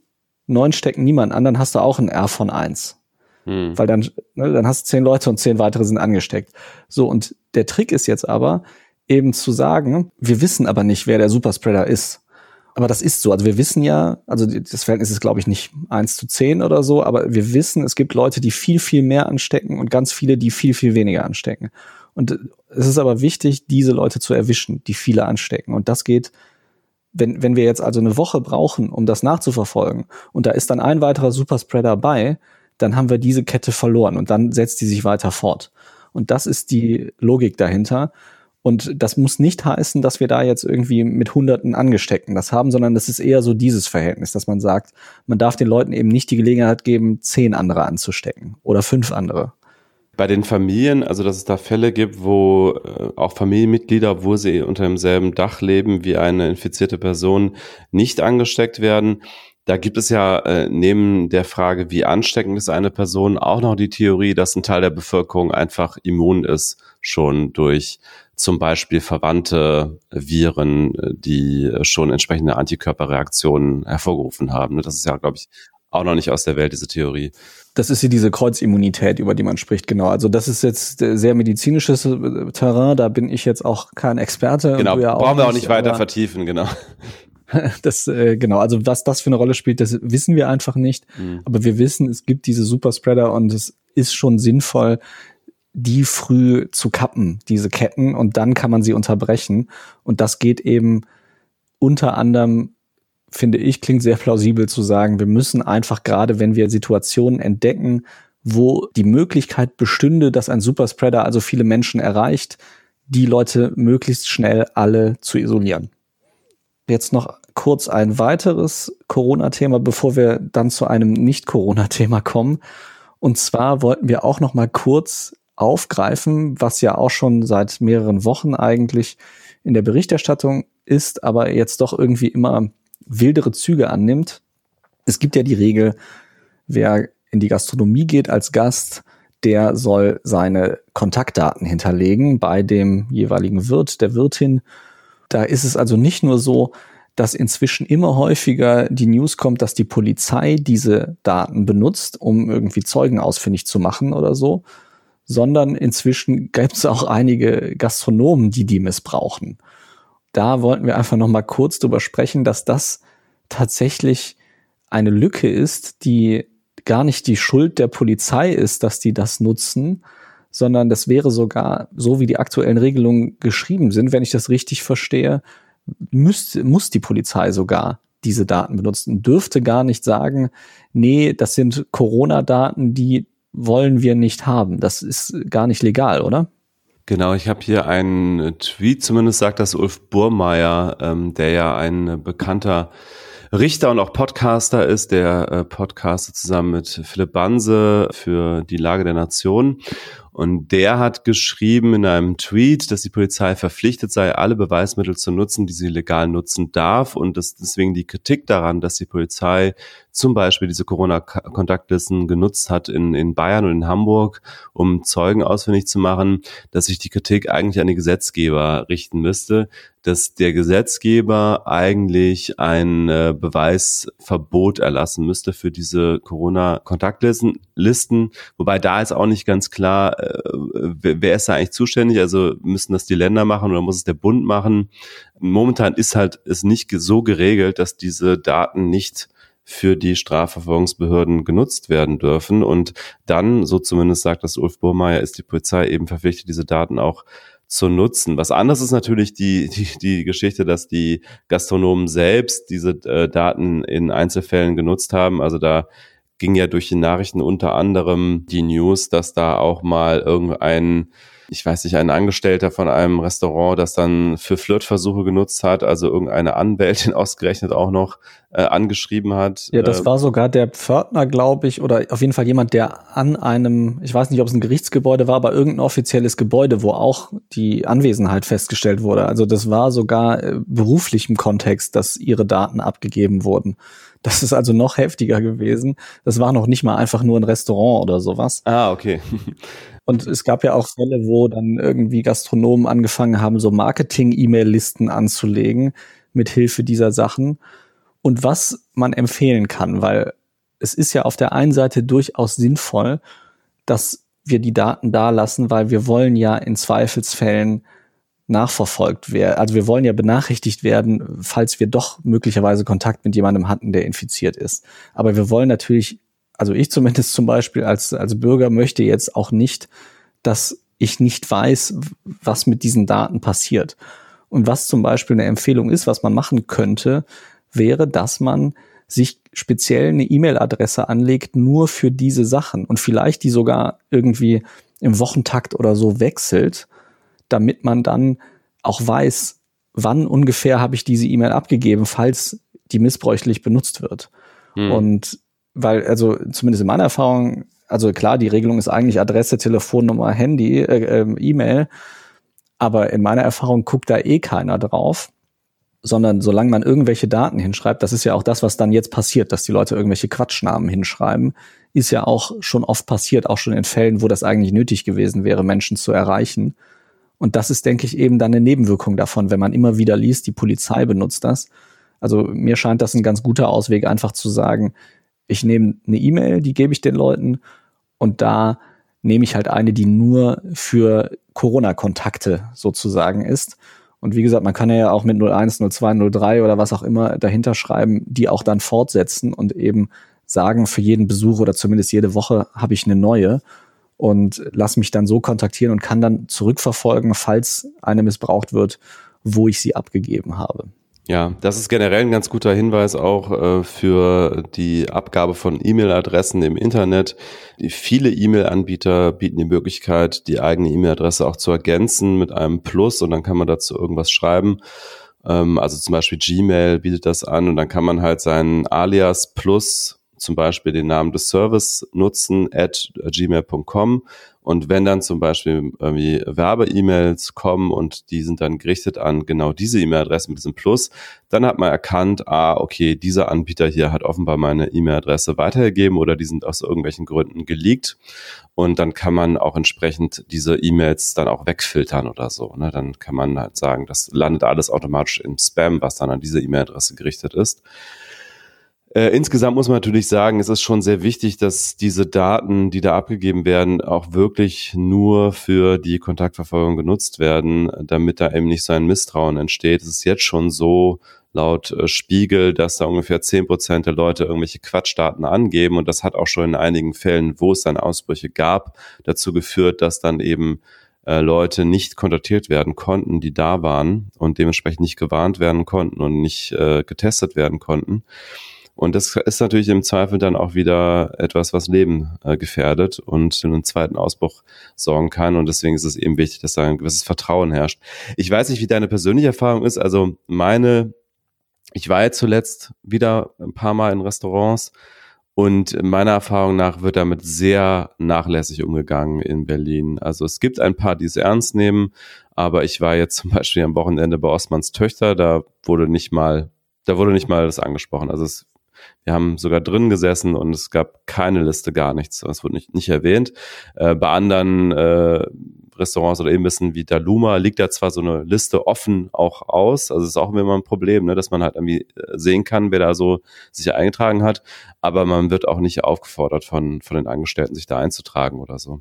A: neun stecken niemand an, dann hast du auch ein R von eins. Hm. Weil dann, ne, dann hast du zehn Leute und zehn weitere sind angesteckt. So, und der Trick ist jetzt aber, eben zu sagen, wir wissen aber nicht, wer der Superspreader ist. Aber das ist so. Also wir wissen ja, also das Verhältnis ist, glaube ich, nicht eins zu zehn oder so, aber wir wissen, es gibt Leute, die viel, viel mehr anstecken und ganz viele, die viel, viel weniger anstecken. Und es ist aber wichtig, diese Leute zu erwischen, die viele anstecken. Und das geht, wenn, wenn wir jetzt also eine Woche brauchen, um das nachzuverfolgen, und da ist dann ein weiterer Superspreader bei, dann haben wir diese Kette verloren und dann setzt die sich weiter fort. Und das ist die Logik dahinter. Und das muss nicht heißen, dass wir da jetzt irgendwie mit Hunderten Angesteckten das haben, sondern das ist eher so dieses Verhältnis, dass man sagt, man darf den Leuten eben nicht die Gelegenheit geben, zehn andere anzustecken oder fünf andere.
B: Bei den Familien, also dass es da Fälle gibt, wo äh, auch Familienmitglieder, wo sie unter demselben Dach leben wie eine infizierte Person, nicht angesteckt werden. Da gibt es ja äh, neben der Frage, wie ansteckend ist eine Person, auch noch die Theorie, dass ein Teil der Bevölkerung einfach immun ist, schon durch zum Beispiel verwandte Viren, die schon entsprechende Antikörperreaktionen hervorgerufen haben. Das ist ja, glaube ich, auch noch nicht aus der Welt, diese Theorie.
A: Das ist hier diese Kreuzimmunität, über die man spricht, genau. Also das ist jetzt sehr medizinisches Terrain, da bin ich jetzt auch kein Experte.
B: Genau, ja brauchen wir auch nicht weiter vertiefen, genau.
A: Das, äh, genau, also was das für eine Rolle spielt, das wissen wir einfach nicht. Mhm. Aber wir wissen, es gibt diese Superspreader und es ist schon sinnvoll, die früh zu kappen, diese Ketten, und dann kann man sie unterbrechen. Und das geht eben unter anderem, finde ich, klingt sehr plausibel zu sagen, wir müssen einfach gerade, wenn wir Situationen entdecken, wo die Möglichkeit bestünde, dass ein Superspreader also viele Menschen erreicht, die Leute möglichst schnell alle zu isolieren. Jetzt noch kurz ein weiteres Corona-Thema, bevor wir dann zu einem Nicht-Corona-Thema kommen. Und zwar wollten wir auch noch mal kurz aufgreifen, was ja auch schon seit mehreren Wochen eigentlich in der Berichterstattung ist, aber jetzt doch irgendwie immer wildere Züge annimmt. Es gibt ja die Regel, wer in die Gastronomie geht als Gast, der soll seine Kontaktdaten hinterlegen bei dem jeweiligen Wirt, der Wirtin. Da ist es also nicht nur so, dass inzwischen immer häufiger die News kommt, dass die Polizei diese Daten benutzt, um irgendwie Zeugen ausfindig zu machen oder so, sondern inzwischen gibt es auch einige Gastronomen, die die missbrauchen. Da wollten wir einfach noch mal kurz drüber sprechen, dass das tatsächlich eine Lücke ist, die gar nicht die Schuld der Polizei ist, dass die das nutzen, sondern das wäre sogar, so wie die aktuellen Regelungen geschrieben sind, wenn ich das richtig verstehe, müsste, muss die Polizei sogar diese Daten benutzen, dürfte gar nicht sagen, nee, das sind Corona-Daten, die wollen wir nicht haben. Das ist gar nicht legal, oder?
B: Genau, ich habe hier einen Tweet, zumindest sagt das Ulf Burmeier, ähm, der ja ein bekannter Richter und auch Podcaster ist, der äh, Podcaster zusammen mit Philipp Banse für die Lage der Nation. Und der hat geschrieben in einem Tweet, dass die Polizei verpflichtet sei, alle Beweismittel zu nutzen, die sie legal nutzen darf. Und dass deswegen die Kritik daran, dass die Polizei zum Beispiel diese Corona-Kontaktlisten genutzt hat in, in Bayern und in Hamburg, um Zeugen ausfindig zu machen, dass sich die Kritik eigentlich an die Gesetzgeber richten müsste, dass der Gesetzgeber eigentlich ein äh, Beweisverbot erlassen müsste für diese Corona-Kontaktlisten, Listen, wobei da ist auch nicht ganz klar, äh, wer ist da eigentlich zuständig? Also müssen das die Länder machen oder muss es der Bund machen? Momentan ist halt es nicht so geregelt, dass diese Daten nicht für die Strafverfolgungsbehörden genutzt werden dürfen. Und dann, so zumindest sagt das Ulf Burmeier, ist die Polizei eben verpflichtet, diese Daten auch zu nutzen. Was anderes ist natürlich die, die, die Geschichte, dass die Gastronomen selbst diese äh, Daten in Einzelfällen genutzt haben. Also da ging ja durch die Nachrichten unter anderem die News, dass da auch mal irgendein ich weiß nicht, ein Angestellter von einem Restaurant, das dann für Flirtversuche genutzt hat, also irgendeine Anwältin ausgerechnet auch noch äh, angeschrieben hat.
A: Ja, das äh, war sogar der Pförtner, glaube ich, oder auf jeden Fall jemand, der an einem, ich weiß nicht, ob es ein Gerichtsgebäude war, aber irgendein offizielles Gebäude, wo auch die Anwesenheit festgestellt wurde. Also das war sogar äh, beruflichem Kontext, dass ihre Daten abgegeben wurden. Das ist also noch heftiger gewesen. Das war noch nicht mal einfach nur ein Restaurant oder sowas.
B: Ah, okay.
A: Und es gab ja auch Fälle, wo dann irgendwie Gastronomen angefangen haben, so Marketing-E-Mail-Listen anzulegen mit Hilfe dieser Sachen. Und was man empfehlen kann, weil es ist ja auf der einen Seite durchaus sinnvoll, dass wir die Daten da lassen, weil wir wollen ja in Zweifelsfällen nachverfolgt werden. Also wir wollen ja benachrichtigt werden, falls wir doch möglicherweise Kontakt mit jemandem hatten, der infiziert ist. Aber wir wollen natürlich also ich zumindest zum Beispiel als, als Bürger möchte jetzt auch nicht, dass ich nicht weiß, was mit diesen Daten passiert. Und was zum Beispiel eine Empfehlung ist, was man machen könnte, wäre, dass man sich speziell eine E-Mail-Adresse anlegt, nur für diese Sachen und vielleicht die sogar irgendwie im Wochentakt oder so wechselt, damit man dann auch weiß, wann ungefähr habe ich diese E-Mail abgegeben, falls die missbräuchlich benutzt wird. Hm. Und weil, also zumindest in meiner Erfahrung, also klar, die Regelung ist eigentlich Adresse, Telefonnummer, Handy, äh, äh, E-Mail, aber in meiner Erfahrung guckt da eh keiner drauf, sondern solange man irgendwelche Daten hinschreibt, das ist ja auch das, was dann jetzt passiert, dass die Leute irgendwelche Quatschnamen hinschreiben, ist ja auch schon oft passiert, auch schon in Fällen, wo das eigentlich nötig gewesen wäre, Menschen zu erreichen. Und das ist, denke ich, eben dann eine Nebenwirkung davon, wenn man immer wieder liest, die Polizei benutzt das. Also mir scheint das ein ganz guter Ausweg, einfach zu sagen, ich nehme eine E-Mail, die gebe ich den Leuten und da nehme ich halt eine, die nur für Corona-Kontakte sozusagen ist. Und wie gesagt, man kann ja auch mit 01, 02, 03 oder was auch immer dahinter schreiben, die auch dann fortsetzen und eben sagen, für jeden Besuch oder zumindest jede Woche habe ich eine neue und lass mich dann so kontaktieren und kann dann zurückverfolgen, falls eine missbraucht wird, wo ich sie abgegeben habe.
B: Ja, das ist generell ein ganz guter Hinweis auch äh, für die Abgabe von E-Mail-Adressen im Internet. Die viele E-Mail-Anbieter bieten die Möglichkeit, die eigene E-Mail-Adresse auch zu ergänzen mit einem Plus und dann kann man dazu irgendwas schreiben. Ähm, also zum Beispiel Gmail bietet das an und dann kann man halt seinen Alias Plus zum Beispiel den Namen des Service nutzen at gmail.com und wenn dann zum Beispiel irgendwie Werbe-E-Mails kommen und die sind dann gerichtet an genau diese E-Mail-Adresse mit diesem Plus, dann hat man erkannt, ah, okay, dieser Anbieter hier hat offenbar meine E-Mail-Adresse weitergegeben oder die sind aus irgendwelchen Gründen geleakt. Und dann kann man auch entsprechend diese E-Mails dann auch wegfiltern oder so. Ne? Dann kann man halt sagen, das landet alles automatisch im Spam, was dann an diese E-Mail-Adresse gerichtet ist. Äh, insgesamt muss man natürlich sagen, es ist schon sehr wichtig, dass diese Daten, die da abgegeben werden, auch wirklich nur für die Kontaktverfolgung genutzt werden, damit da eben nicht so ein Misstrauen entsteht. Es ist jetzt schon so, laut äh, Spiegel, dass da ungefähr zehn Prozent der Leute irgendwelche Quatschdaten angeben. Und das hat auch schon in einigen Fällen, wo es dann Ausbrüche gab, dazu geführt, dass dann eben äh, Leute nicht kontaktiert werden konnten, die da waren und dementsprechend nicht gewarnt werden konnten und nicht äh, getestet werden konnten. Und das ist natürlich im Zweifel dann auch wieder etwas, was Leben äh, gefährdet und für einen zweiten Ausbruch sorgen kann. Und deswegen ist es eben wichtig, dass da ein gewisses Vertrauen herrscht. Ich weiß nicht, wie deine persönliche Erfahrung ist. Also meine, ich war jetzt zuletzt wieder ein paar Mal in Restaurants und meiner Erfahrung nach wird damit sehr nachlässig umgegangen in Berlin. Also es gibt ein paar, die es ernst nehmen, aber ich war jetzt zum Beispiel am Wochenende bei Osmans Töchter, da wurde nicht mal, da wurde nicht mal das angesprochen. Also es, wir haben sogar drin gesessen und es gab keine Liste, gar nichts. Es wurde nicht, nicht erwähnt. Äh, bei anderen äh, Restaurants oder Imbissen wie Daluma liegt da zwar so eine Liste offen auch aus, also ist auch immer ein Problem, ne, dass man halt irgendwie äh, sehen kann, wer da so sich eingetragen hat, aber man wird auch nicht aufgefordert von, von den Angestellten, sich da einzutragen oder so.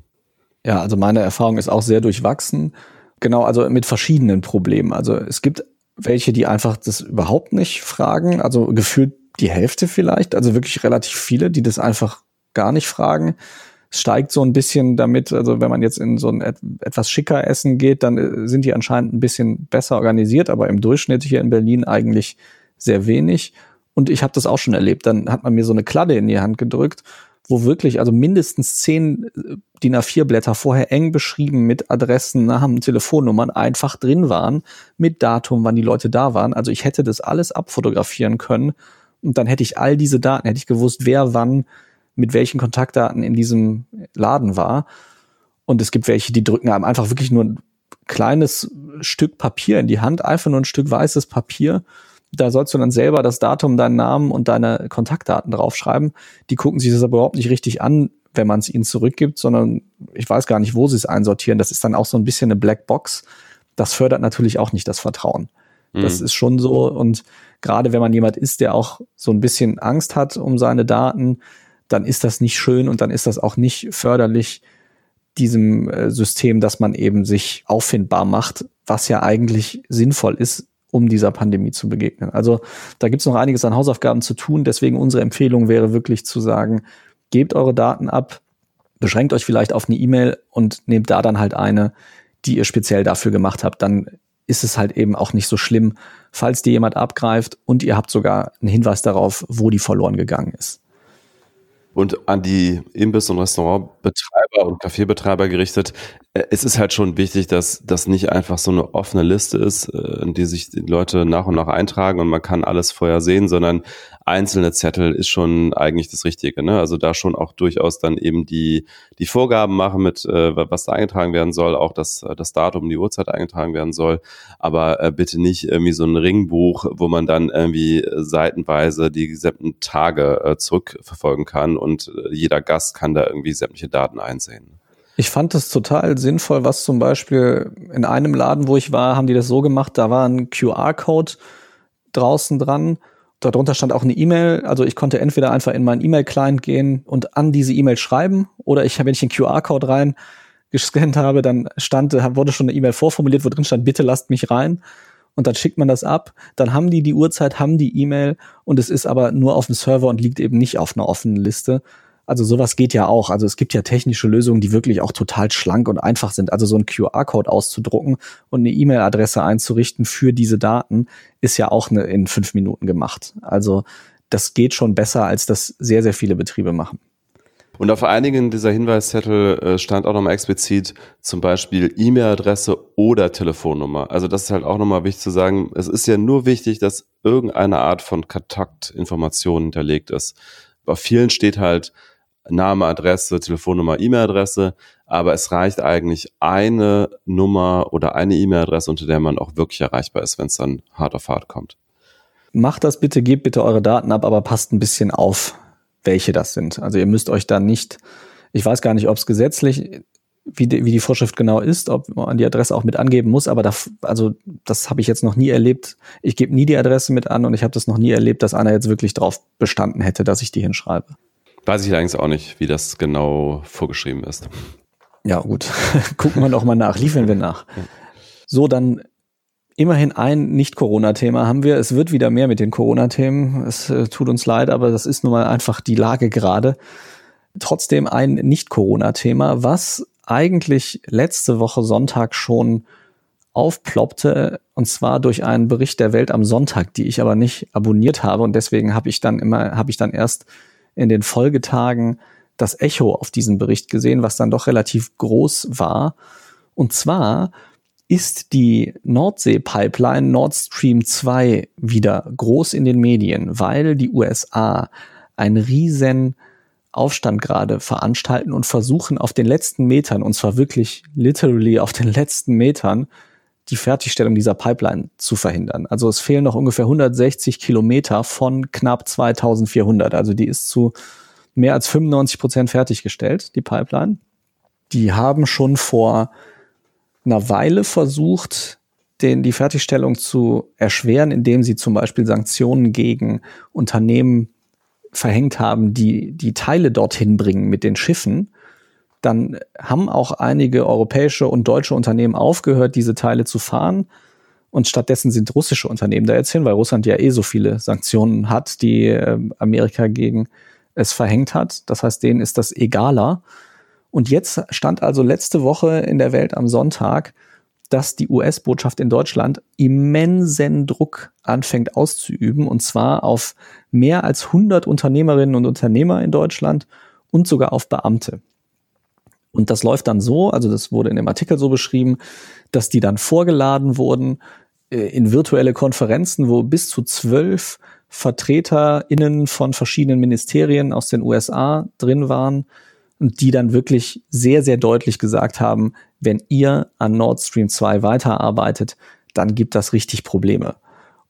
A: Ja, also meine Erfahrung ist auch sehr durchwachsen. Genau, also mit verschiedenen Problemen. Also es gibt welche, die einfach das überhaupt nicht fragen, also gefühlt die Hälfte vielleicht, also wirklich relativ viele, die das einfach gar nicht fragen steigt so ein bisschen damit, also wenn man jetzt in so ein etwas schicker Essen geht, dann äh, sind die anscheinend ein bisschen besser organisiert, aber im Durchschnitt hier in Berlin eigentlich sehr wenig. Und ich habe das auch schon erlebt. Dann hat man mir so eine Kladde in die Hand gedrückt, wo wirklich also mindestens zehn äh, DIN A4-Blätter vorher eng beschrieben mit Adressen, Namen, Telefonnummern einfach drin waren, mit Datum, wann die Leute da waren. Also ich hätte das alles abfotografieren können und dann hätte ich all diese Daten, hätte ich gewusst, wer wann mit welchen Kontaktdaten in diesem Laden war. Und es gibt welche, die drücken einem einfach wirklich nur ein kleines Stück Papier in die Hand, einfach nur ein Stück weißes Papier. Da sollst du dann selber das Datum, deinen Namen und deine Kontaktdaten draufschreiben. Die gucken sich das aber überhaupt nicht richtig an, wenn man es ihnen zurückgibt, sondern ich weiß gar nicht, wo sie es einsortieren. Das ist dann auch so ein bisschen eine Blackbox. Das fördert natürlich auch nicht das Vertrauen. Das mhm. ist schon so. Und gerade wenn man jemand ist, der auch so ein bisschen Angst hat um seine Daten, dann ist das nicht schön und dann ist das auch nicht förderlich diesem äh, System, dass man eben sich auffindbar macht, was ja eigentlich sinnvoll ist, um dieser Pandemie zu begegnen. Also da gibt es noch einiges an Hausaufgaben zu tun. Deswegen unsere Empfehlung wäre wirklich zu sagen, gebt eure Daten ab, beschränkt euch vielleicht auf eine E-Mail und nehmt da dann halt eine, die ihr speziell dafür gemacht habt. Dann ist es halt eben auch nicht so schlimm, falls dir jemand abgreift und ihr habt sogar einen Hinweis darauf, wo die verloren gegangen ist
B: und an die Imbiss- und Restaurantbetreiber und Kaffeebetreiber gerichtet. Äh, es ist halt schon wichtig, dass das nicht einfach so eine offene Liste ist, äh, in die sich die Leute nach und nach eintragen und man kann alles vorher sehen, sondern einzelne Zettel ist schon eigentlich das Richtige. Ne? Also da schon auch durchaus dann eben die, die Vorgaben machen mit, äh, was da eingetragen werden soll, auch das, das Datum, die Uhrzeit eingetragen werden soll. Aber bitte nicht irgendwie so ein Ringbuch, wo man dann irgendwie seitenweise die gesamten Tage zurückverfolgen kann und äh, jeder Gast kann da irgendwie sämtliche Daten einsehen.
A: Ich fand das total sinnvoll, was zum Beispiel in einem Laden, wo ich war, haben die das so gemacht, da war ein QR-Code draußen dran darunter stand auch eine E-Mail. Also ich konnte entweder einfach in meinen E-Mail-Client gehen und an diese E-Mail schreiben oder ich, wenn ich den QR-Code rein gescannt habe, dann stand, wurde schon eine E-Mail vorformuliert, wo drin stand, bitte lasst mich rein. Und dann schickt man das ab. Dann haben die die Uhrzeit, haben die E-Mail und es ist aber nur auf dem Server und liegt eben nicht auf einer offenen Liste. Also sowas geht ja auch. Also es gibt ja technische Lösungen, die wirklich auch total schlank und einfach sind. Also so ein QR-Code auszudrucken und eine E-Mail-Adresse einzurichten für diese Daten ist ja auch eine, in fünf Minuten gemacht. Also das geht schon besser, als das sehr, sehr viele Betriebe machen.
B: Und auf einigen dieser Hinweiszettel äh, stand auch nochmal explizit zum Beispiel E-Mail-Adresse oder Telefonnummer. Also das ist halt auch nochmal wichtig zu sagen. Es ist ja nur wichtig, dass irgendeine Art von Kontaktinformation hinterlegt ist. Auf vielen steht halt Name, Adresse, Telefonnummer, E-Mail-Adresse, aber es reicht eigentlich eine Nummer oder eine E-Mail-Adresse, unter der man auch wirklich erreichbar ist, wenn es dann hart auf hart kommt.
A: Macht das bitte, gebt bitte eure Daten ab, aber passt ein bisschen auf, welche das sind. Also ihr müsst euch da nicht, ich weiß gar nicht, ob es gesetzlich, wie die, wie die Vorschrift genau ist, ob man die Adresse auch mit angeben muss, aber da, also das habe ich jetzt noch nie erlebt. Ich gebe nie die Adresse mit an und ich habe das noch nie erlebt, dass einer jetzt wirklich drauf bestanden hätte, dass ich die hinschreibe.
B: Weiß ich allerdings auch nicht, wie das genau vorgeschrieben ist.
A: Ja, gut. Gucken wir noch mal nach, liefern wir nach. So, dann immerhin ein Nicht-Corona-Thema haben wir. Es wird wieder mehr mit den Corona-Themen. Es äh, tut uns leid, aber das ist nun mal einfach die Lage gerade. Trotzdem ein Nicht-Corona-Thema, was eigentlich letzte Woche Sonntag schon aufploppte und zwar durch einen Bericht der Welt am Sonntag, die ich aber nicht abonniert habe und deswegen habe ich dann immer habe ich dann erst in den Folgetagen das Echo auf diesen Bericht gesehen, was dann doch relativ groß war. Und zwar ist die Nordsee-Pipeline Nord Stream 2 wieder groß in den Medien, weil die USA einen riesen Aufstand gerade veranstalten und versuchen auf den letzten Metern, und zwar wirklich literally auf den letzten Metern, die Fertigstellung dieser Pipeline zu verhindern. Also es fehlen noch ungefähr 160 Kilometer von knapp 2400. Also die ist zu mehr als 95 Prozent fertiggestellt, die Pipeline. Die haben schon vor einer Weile versucht, den, die Fertigstellung zu erschweren, indem sie zum Beispiel Sanktionen gegen Unternehmen verhängt haben, die die Teile dorthin bringen mit den Schiffen. Dann haben auch einige europäische und deutsche Unternehmen aufgehört, diese Teile zu fahren. Und stattdessen sind russische Unternehmen da jetzt hin, weil Russland ja eh so viele Sanktionen hat, die äh, Amerika gegen es verhängt hat. Das heißt, denen ist das egaler. Und jetzt stand also letzte Woche in der Welt am Sonntag, dass die US-Botschaft in Deutschland immensen Druck anfängt auszuüben, und zwar auf mehr als 100 Unternehmerinnen und Unternehmer in Deutschland und sogar auf Beamte. Und das läuft dann so, also das wurde in dem Artikel so beschrieben, dass die dann vorgeladen wurden äh, in virtuelle Konferenzen, wo bis zu zwölf VertreterInnen von verschiedenen Ministerien aus den USA drin waren und die dann wirklich sehr, sehr deutlich gesagt haben, wenn ihr an Nord Stream 2 weiterarbeitet, dann gibt das richtig Probleme.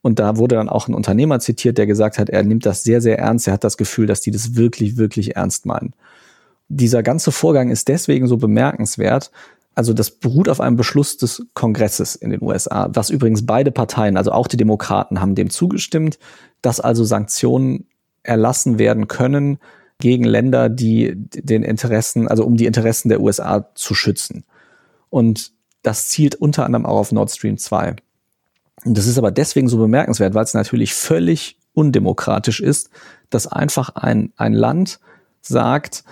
A: Und da wurde dann auch ein Unternehmer zitiert, der gesagt hat, er nimmt das sehr, sehr ernst. Er hat das Gefühl, dass die das wirklich, wirklich ernst meinen. Dieser ganze Vorgang ist deswegen so bemerkenswert, also das beruht auf einem Beschluss des Kongresses in den USA, was übrigens beide Parteien, also auch die Demokraten, haben dem zugestimmt, dass also Sanktionen erlassen werden können gegen Länder, die den Interessen, also um die Interessen der USA zu schützen. Und das zielt unter anderem auch auf Nord Stream 2. Und das ist aber deswegen so bemerkenswert, weil es natürlich völlig undemokratisch ist, dass einfach ein, ein Land sagt,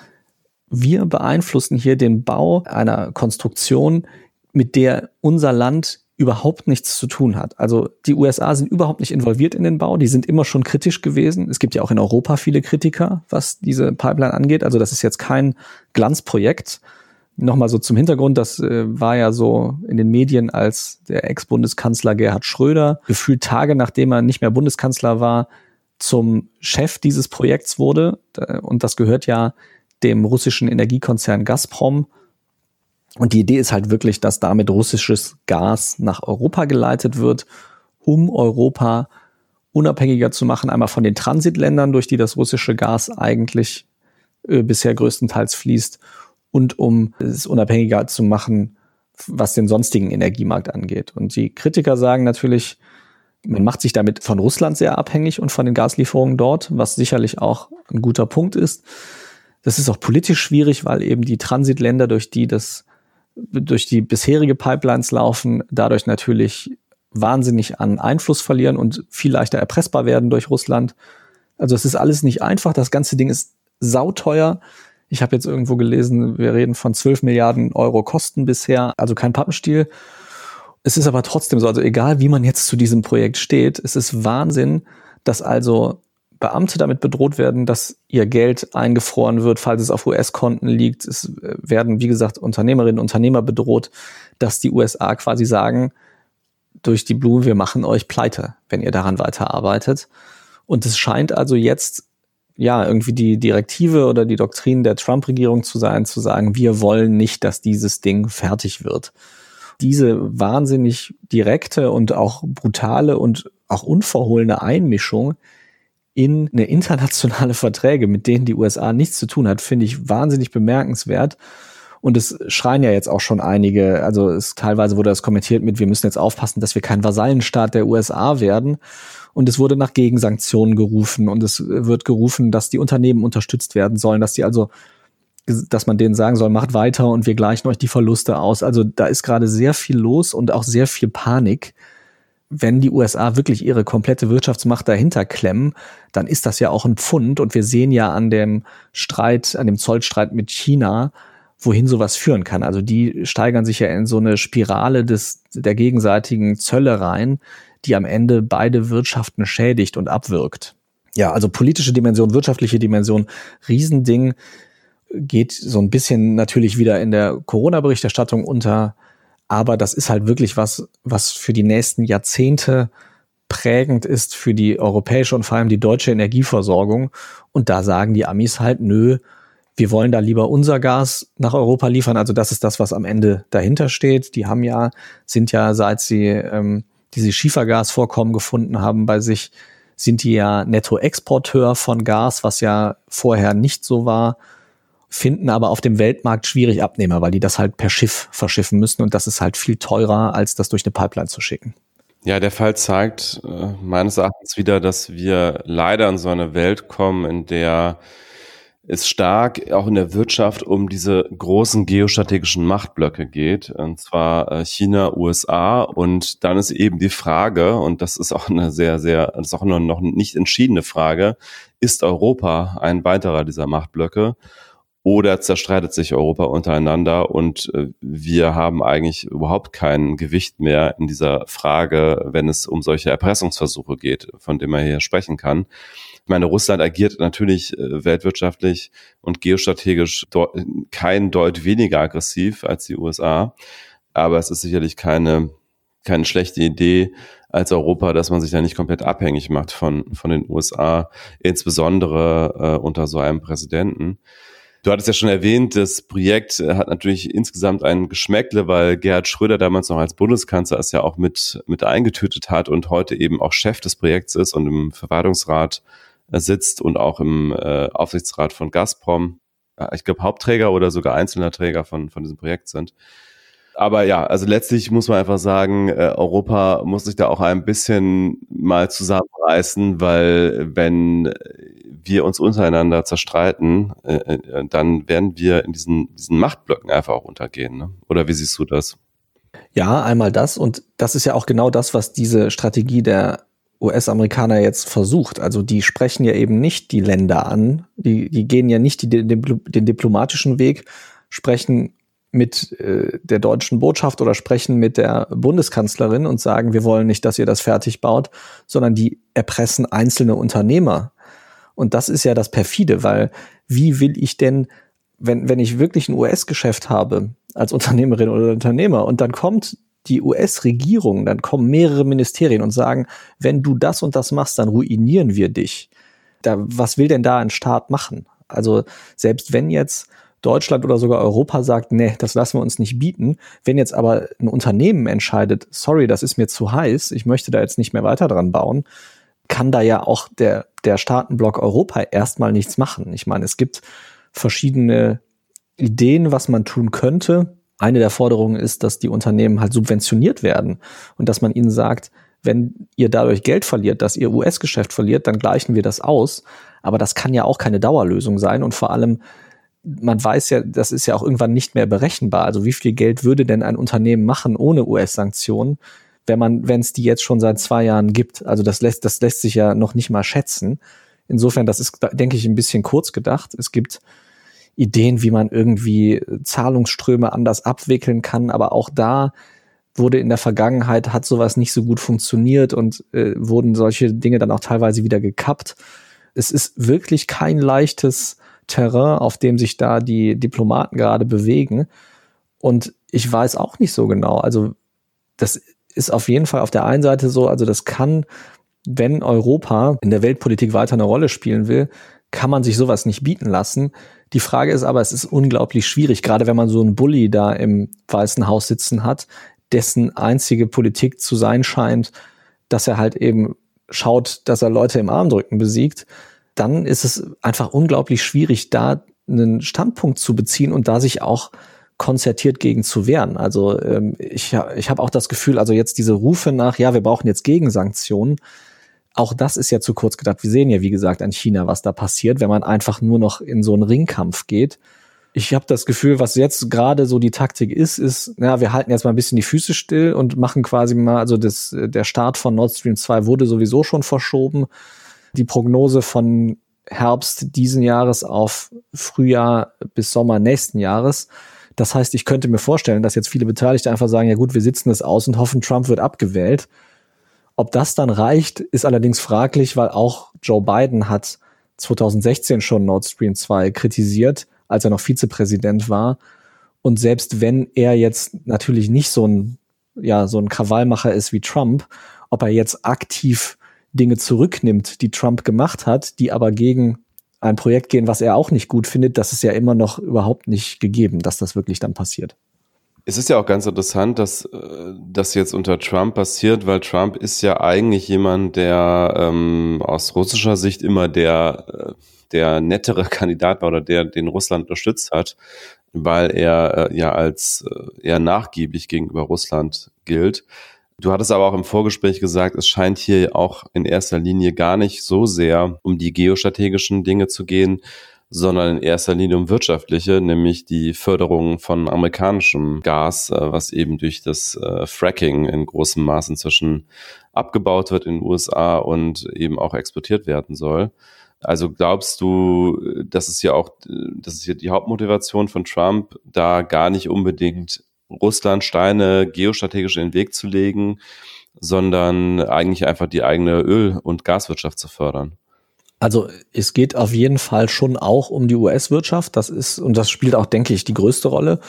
A: wir beeinflussen hier den Bau einer Konstruktion, mit der unser Land überhaupt nichts zu tun hat. Also die USA sind überhaupt nicht involviert in den Bau, die sind immer schon kritisch gewesen. Es gibt ja auch in Europa viele Kritiker, was diese Pipeline angeht. Also das ist jetzt kein Glanzprojekt. Nochmal so zum Hintergrund, das äh, war ja so in den Medien, als der Ex-Bundeskanzler Gerhard Schröder gefühlt Tage nachdem er nicht mehr Bundeskanzler war, zum Chef dieses Projekts wurde. Und das gehört ja dem russischen Energiekonzern Gazprom. Und die Idee ist halt wirklich, dass damit russisches Gas nach Europa geleitet wird, um Europa unabhängiger zu machen, einmal von den Transitländern, durch die das russische Gas eigentlich äh, bisher größtenteils fließt, und um es unabhängiger zu machen, was den sonstigen Energiemarkt angeht. Und die Kritiker sagen natürlich, man macht sich damit von Russland sehr abhängig und von den Gaslieferungen dort, was sicherlich auch ein guter Punkt ist. Das ist auch politisch schwierig, weil eben die Transitländer, durch die das, durch die bisherige Pipelines laufen, dadurch natürlich wahnsinnig an Einfluss verlieren und viel leichter erpressbar werden durch Russland. Also es ist alles nicht einfach. Das ganze Ding ist sauteuer. Ich habe jetzt irgendwo gelesen, wir reden von 12 Milliarden Euro Kosten bisher, also kein Pappenstiel. Es ist aber trotzdem so, also egal wie man jetzt zu diesem Projekt steht, es ist Wahnsinn, dass also Beamte damit bedroht werden, dass ihr Geld eingefroren wird, falls es auf US-Konten liegt. Es äh, werden, wie gesagt, Unternehmerinnen und Unternehmer bedroht, dass die USA quasi sagen, durch die Blume, wir machen euch pleite, wenn ihr daran weiterarbeitet. Und es scheint also jetzt ja irgendwie die Direktive oder die Doktrin der Trump-Regierung zu sein, zu sagen, wir wollen nicht, dass dieses Ding fertig wird. Diese wahnsinnig direkte und auch brutale und auch unverhohlene Einmischung in eine internationale Verträge, mit denen die USA nichts zu tun hat, finde ich wahnsinnig bemerkenswert. Und es schreien ja jetzt auch schon einige, also es teilweise wurde das kommentiert mit, wir müssen jetzt aufpassen, dass wir kein Vasallenstaat der USA werden. Und es wurde nach Gegensanktionen gerufen und es wird gerufen, dass die Unternehmen unterstützt werden sollen, dass die also, dass man denen sagen soll, macht weiter und wir gleichen euch die Verluste aus. Also da ist gerade sehr viel los und auch sehr viel Panik wenn die USA wirklich ihre komplette Wirtschaftsmacht dahinter klemmen, dann ist das ja auch ein Pfund. Und wir sehen ja an dem Streit, an dem Zollstreit mit China, wohin sowas führen kann. Also die steigern sich ja in so eine Spirale des, der gegenseitigen Zölle rein, die am Ende beide Wirtschaften schädigt und abwirkt. Ja, also politische Dimension, wirtschaftliche Dimension, Riesending geht so ein bisschen natürlich wieder in der Corona-Berichterstattung unter, aber das ist halt wirklich was, was für die nächsten Jahrzehnte prägend ist für die europäische und vor allem die deutsche Energieversorgung. Und da sagen die Amis halt, nö, wir wollen da lieber unser Gas nach Europa liefern. Also das ist das, was am Ende dahinter steht. Die haben ja, sind ja, seit sie ähm, diese Schiefergasvorkommen gefunden haben bei sich, sind die ja Nettoexporteur von Gas, was ja vorher nicht so war, finden aber auf dem Weltmarkt schwierig Abnehmer, weil die das halt per Schiff verschiffen müssen und das ist halt viel teurer, als das durch eine Pipeline zu schicken.
B: Ja, der Fall zeigt äh, meines Erachtens wieder, dass wir leider in so eine Welt kommen, in der es stark auch in der Wirtschaft um diese großen geostrategischen Machtblöcke geht, und zwar äh, China, USA. Und dann ist eben die Frage, und das ist auch eine sehr, sehr, das ist auch noch nicht entschiedene Frage, ist Europa ein weiterer dieser Machtblöcke? Oder zerstreitet sich Europa untereinander und äh, wir haben eigentlich überhaupt kein Gewicht mehr in dieser Frage, wenn es um solche Erpressungsversuche geht, von dem man hier sprechen kann. Ich meine, Russland agiert natürlich äh, weltwirtschaftlich und geostrategisch kein Deut weniger aggressiv als die USA. Aber es ist sicherlich keine, keine schlechte Idee als Europa, dass man sich da nicht komplett abhängig macht von, von den USA, insbesondere äh, unter so einem Präsidenten. Du hattest ja schon erwähnt, das Projekt hat natürlich insgesamt ein Geschmäckle, weil Gerhard Schröder damals noch als Bundeskanzler es ja auch mit, mit eingetütet hat und heute eben auch Chef des Projekts ist und im Verwaltungsrat sitzt und auch im äh, Aufsichtsrat von Gazprom, äh, ich glaube, Hauptträger oder sogar einzelner Träger von, von diesem Projekt sind. Aber ja, also letztlich muss man einfach sagen, äh, Europa muss sich da auch ein bisschen mal zusammenreißen, weil wenn wir uns untereinander zerstreiten, äh, äh dann werden wir in diesen, diesen Machtblöcken einfach auch untergehen. Ne? Oder wie siehst du das?
A: Ja, einmal das. Und das ist ja auch genau das, was diese Strategie der US-Amerikaner jetzt versucht. Also die sprechen ja eben nicht die Länder an, die, die gehen ja nicht die, den, den diplomatischen Weg, sprechen mit äh, der deutschen Botschaft oder sprechen mit der Bundeskanzlerin und sagen, wir wollen nicht, dass ihr das fertig baut, sondern die erpressen einzelne Unternehmer. Und das ist ja das perfide, weil wie will ich denn, wenn, wenn ich wirklich ein US-Geschäft habe als Unternehmerin oder Unternehmer und dann kommt die US-Regierung, dann kommen mehrere Ministerien und sagen, wenn du das und das machst, dann ruinieren wir dich. Da, was will denn da ein Staat machen? Also selbst wenn jetzt Deutschland oder sogar Europa sagt, nee, das lassen wir uns nicht bieten. Wenn jetzt aber ein Unternehmen entscheidet, sorry, das ist mir zu heiß, ich möchte da jetzt nicht mehr weiter dran bauen, kann da ja auch der, der Staatenblock Europa erstmal nichts machen. Ich meine, es gibt verschiedene Ideen, was man tun könnte. Eine der Forderungen ist, dass die Unternehmen halt subventioniert werden und dass man ihnen sagt, wenn ihr dadurch Geld verliert, dass ihr US-Geschäft verliert, dann gleichen wir das aus. Aber das kann ja auch keine Dauerlösung sein und vor allem man weiß ja, das ist ja auch irgendwann nicht mehr berechenbar. Also wie viel Geld würde denn ein Unternehmen machen ohne US-Sanktionen, wenn man, wenn es die jetzt schon seit zwei Jahren gibt? Also das lässt, das lässt sich ja noch nicht mal schätzen. Insofern, das ist, denke ich, ein bisschen kurz gedacht. Es gibt Ideen, wie man irgendwie Zahlungsströme anders abwickeln kann, aber auch da wurde in der Vergangenheit, hat sowas nicht so gut funktioniert und äh, wurden solche Dinge dann auch teilweise wieder gekappt. Es ist wirklich kein leichtes Terrain, auf dem sich da die Diplomaten gerade bewegen. Und ich weiß auch nicht so genau. Also das ist auf jeden Fall auf der einen Seite so, also das kann, wenn Europa in der Weltpolitik weiter eine Rolle spielen will, kann man sich sowas nicht bieten lassen. Die Frage ist aber, es ist unglaublich schwierig, gerade wenn man so einen Bully da im Weißen Haus sitzen hat, dessen einzige Politik zu sein scheint, dass er halt eben schaut, dass er Leute im Armdrücken besiegt, dann ist es einfach unglaublich schwierig, da einen Standpunkt zu beziehen und da sich auch konzertiert gegen zu wehren. Also ähm, ich, ich habe auch das Gefühl, also jetzt diese Rufe nach, ja, wir brauchen jetzt Gegensanktionen, auch das ist ja zu kurz gedacht. Wir sehen ja, wie gesagt, an China, was da passiert, wenn man einfach nur noch in so einen Ringkampf geht. Ich habe das Gefühl, was jetzt gerade so die Taktik ist, ist, ja, wir halten jetzt mal ein bisschen die Füße still und machen quasi mal, also das, der Start von Nord Stream 2 wurde sowieso schon verschoben. Die Prognose von Herbst diesen Jahres auf Frühjahr bis Sommer nächsten Jahres. Das heißt, ich könnte mir vorstellen, dass jetzt viele Beteiligte einfach sagen, ja gut, wir sitzen es aus und hoffen, Trump wird abgewählt. Ob das dann reicht, ist allerdings fraglich, weil auch Joe Biden hat 2016 schon Nord Stream 2 kritisiert, als er noch Vizepräsident war. Und selbst wenn er jetzt natürlich nicht so ein, ja, so ein Krawallmacher ist wie Trump, ob er jetzt aktiv Dinge zurücknimmt, die Trump gemacht hat, die aber gegen ein Projekt gehen, was er auch nicht gut findet, das ist ja immer noch überhaupt nicht gegeben, dass das wirklich dann passiert.
B: Es ist ja auch ganz interessant, dass äh, das jetzt unter Trump passiert, weil Trump ist ja eigentlich jemand, der ähm, aus russischer Sicht immer der, äh, der nettere Kandidat war oder der den Russland unterstützt hat, weil er äh, ja als äh, eher nachgiebig gegenüber Russland gilt. Du hattest aber auch im Vorgespräch gesagt, es scheint hier auch in erster Linie gar nicht so sehr um die geostrategischen Dinge zu gehen, sondern in erster Linie um wirtschaftliche, nämlich die Förderung von amerikanischem Gas, äh, was eben durch das äh, Fracking in großem Maß inzwischen abgebaut wird in den USA und eben auch exportiert werden soll. Also glaubst du, das ist ja auch, das ist ja die Hauptmotivation von Trump, da gar nicht unbedingt Russland Steine geostrategisch in den Weg zu legen, sondern eigentlich einfach die eigene Öl- und Gaswirtschaft zu fördern.
A: Also es geht auf jeden Fall schon auch um die US-Wirtschaft. Das ist und das spielt auch, denke ich, die größte Rolle.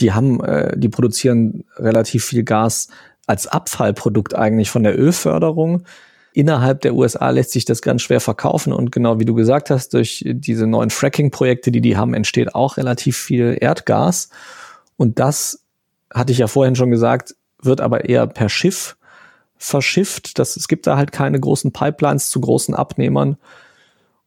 A: Die haben, äh, die produzieren relativ viel Gas als Abfallprodukt eigentlich von der Ölförderung. Innerhalb der USA lässt sich das ganz schwer verkaufen und genau wie du gesagt hast, durch diese neuen Fracking-Projekte, die die haben, entsteht auch relativ viel Erdgas und das hatte ich ja vorhin schon gesagt, wird aber eher per Schiff verschifft. Das, es gibt da halt keine großen Pipelines zu großen Abnehmern.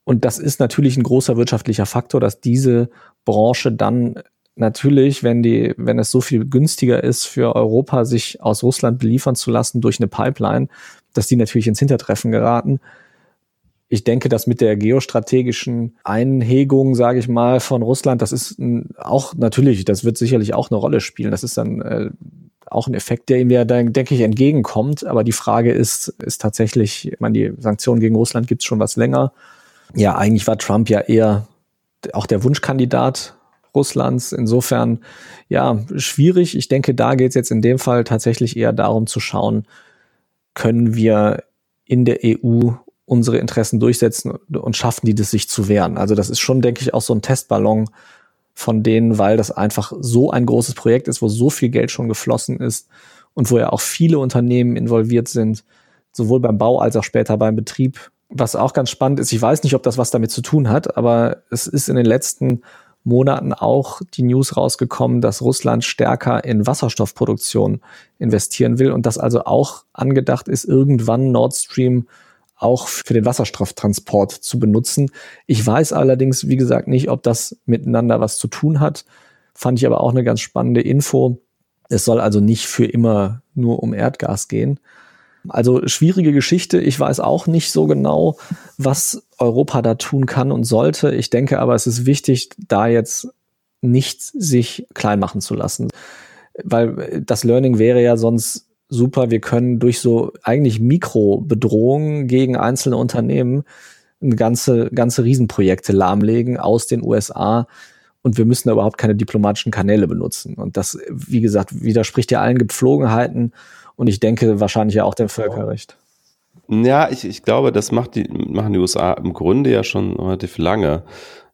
A: Und das ist natürlich ein großer wirtschaftlicher Faktor, dass diese Branche dann natürlich, wenn die, wenn es so viel günstiger ist für Europa, sich aus Russland beliefern zu lassen durch eine Pipeline, dass die natürlich ins Hintertreffen geraten ich denke, dass mit der geostrategischen Einhegung, sage ich mal, von Russland, das ist auch natürlich, das wird sicherlich auch eine Rolle spielen. Das ist dann äh, auch ein Effekt, der ihm ja dann, denke ich, entgegenkommt. Aber die Frage ist, ist tatsächlich, ich meine, die Sanktionen gegen Russland gibt es schon was länger. Ja, eigentlich war Trump ja eher auch der Wunschkandidat Russlands. Insofern, ja, schwierig. Ich denke, da geht es jetzt in dem Fall tatsächlich eher darum zu schauen, können wir in der EU unsere Interessen durchsetzen und schaffen die das sich zu wehren. Also das ist schon, denke ich, auch so ein Testballon von denen, weil das einfach so ein großes Projekt ist, wo so viel Geld schon geflossen ist und wo ja auch viele Unternehmen involviert sind, sowohl beim Bau als auch später beim Betrieb. Was auch ganz spannend ist, ich weiß nicht, ob das was damit zu tun hat, aber es ist in den letzten Monaten auch die News rausgekommen, dass Russland stärker in Wasserstoffproduktion investieren will und das also auch angedacht ist, irgendwann Nord Stream auch für den Wasserstofftransport zu benutzen. Ich weiß allerdings, wie gesagt, nicht, ob das miteinander was zu tun hat. Fand ich aber auch eine ganz spannende Info. Es soll also nicht für immer nur um Erdgas gehen. Also schwierige Geschichte. Ich weiß auch nicht so genau, was Europa da tun kann und sollte. Ich denke aber, es ist wichtig, da jetzt nicht sich klein machen zu lassen. Weil das Learning wäre ja sonst super, wir können durch so eigentlich Mikrobedrohungen gegen einzelne Unternehmen ganze, ganze Riesenprojekte lahmlegen aus den USA und wir müssen da überhaupt keine diplomatischen Kanäle benutzen. Und das, wie gesagt, widerspricht ja allen Gepflogenheiten und ich denke wahrscheinlich ja auch dem Völkerrecht.
B: Ja, ich, ich glaube, das macht die, machen die USA im Grunde ja schon relativ lange.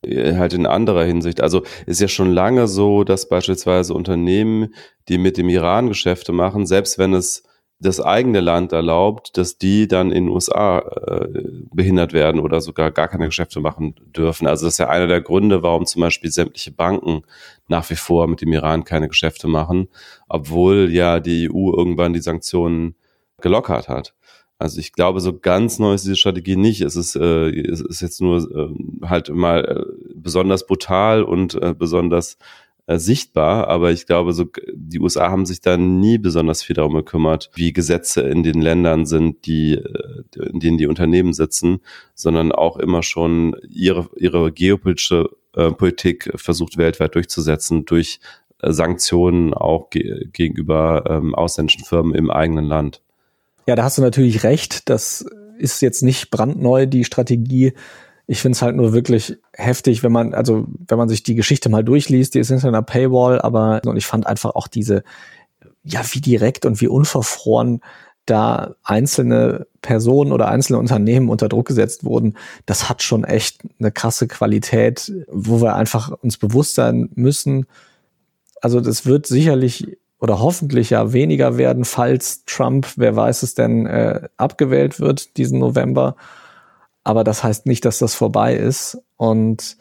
B: Äh, halt in anderer Hinsicht. Also ist ja schon lange so, dass beispielsweise Unternehmen, die mit dem Iran Geschäfte machen, selbst wenn es das eigene Land erlaubt, dass die dann in den USA äh, behindert werden oder sogar gar keine Geschäfte machen dürfen. Also das ist ja einer der Gründe, warum zum Beispiel sämtliche Banken nach wie vor mit dem Iran keine Geschäfte machen, obwohl ja die EU irgendwann die Sanktionen gelockert hat. Also ich glaube, so ganz neu ist diese Strategie nicht. Es ist, äh, es ist jetzt nur äh, halt mal äh, besonders brutal und äh, besonders äh, sichtbar, aber ich glaube, so die USA haben sich da nie besonders viel darum gekümmert, wie Gesetze in den Ländern sind, die äh, in denen die Unternehmen sitzen, sondern auch immer schon ihre ihre geopolitische äh, Politik versucht weltweit durchzusetzen durch äh, Sanktionen auch ge gegenüber ähm, ausländischen Firmen im eigenen Land.
A: Ja, da hast du natürlich recht. Das ist jetzt nicht brandneu, die Strategie. Ich finde es halt nur wirklich heftig, wenn man, also wenn man sich die Geschichte mal durchliest, die ist hinter einer Paywall, aber und ich fand einfach auch diese, ja, wie direkt und wie unverfroren da einzelne Personen oder einzelne Unternehmen unter Druck gesetzt wurden, das hat schon echt eine krasse Qualität, wo wir einfach uns bewusst sein müssen. Also das wird sicherlich oder hoffentlich ja weniger werden, falls Trump, wer weiß es denn, äh, abgewählt wird diesen November. Aber das heißt nicht, dass das vorbei ist. Und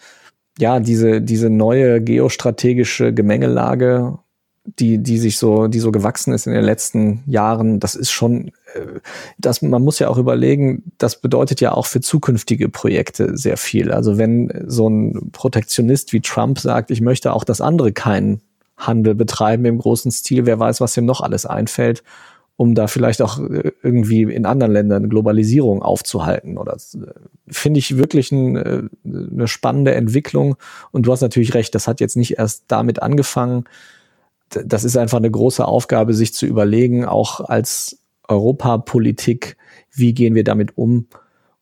A: ja, diese, diese neue geostrategische Gemengelage, die, die sich so, die so gewachsen ist in den letzten Jahren, das ist schon, äh, das, man muss ja auch überlegen, das bedeutet ja auch für zukünftige Projekte sehr viel. Also wenn so ein Protektionist wie Trump sagt, ich möchte auch, dass andere keinen Handel betreiben im großen Stil. Wer weiß, was ihm noch alles einfällt, um da vielleicht auch äh, irgendwie in anderen Ländern Globalisierung aufzuhalten. Oder äh, finde ich wirklich ein, äh, eine spannende Entwicklung. Und du hast natürlich recht, das hat jetzt nicht erst damit angefangen. Das ist einfach eine große Aufgabe, sich zu überlegen, auch als Europapolitik, wie gehen wir damit um?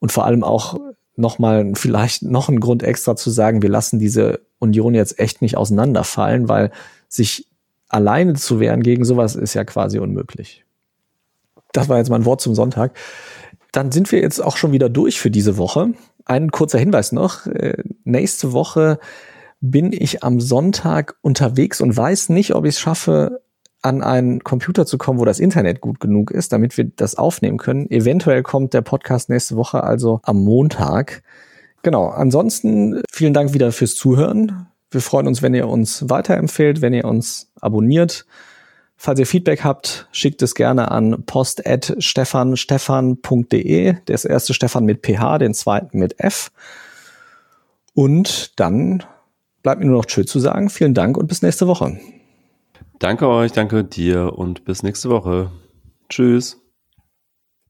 A: Und vor allem auch nochmal vielleicht noch ein Grund extra zu sagen, wir lassen diese Union jetzt echt nicht auseinanderfallen, weil sich alleine zu wehren gegen sowas ist ja quasi unmöglich. Das war jetzt mein Wort zum Sonntag. Dann sind wir jetzt auch schon wieder durch für diese Woche. Ein kurzer Hinweis noch. Äh, nächste Woche bin ich am Sonntag unterwegs und weiß nicht, ob ich es schaffe, an einen Computer zu kommen, wo das Internet gut genug ist, damit wir das aufnehmen können. Eventuell kommt der Podcast nächste Woche, also am Montag. Genau. Ansonsten vielen Dank wieder fürs Zuhören. Wir freuen uns, wenn ihr uns weiterempfehlt, wenn ihr uns abonniert. Falls ihr Feedback habt, schickt es gerne an post.stefanstefan.de. Der erste Stefan mit PH, den zweiten mit F. Und dann bleibt mir nur noch Tschö zu sagen. Vielen Dank und bis nächste Woche.
B: Danke euch, danke dir und bis nächste Woche. Tschüss.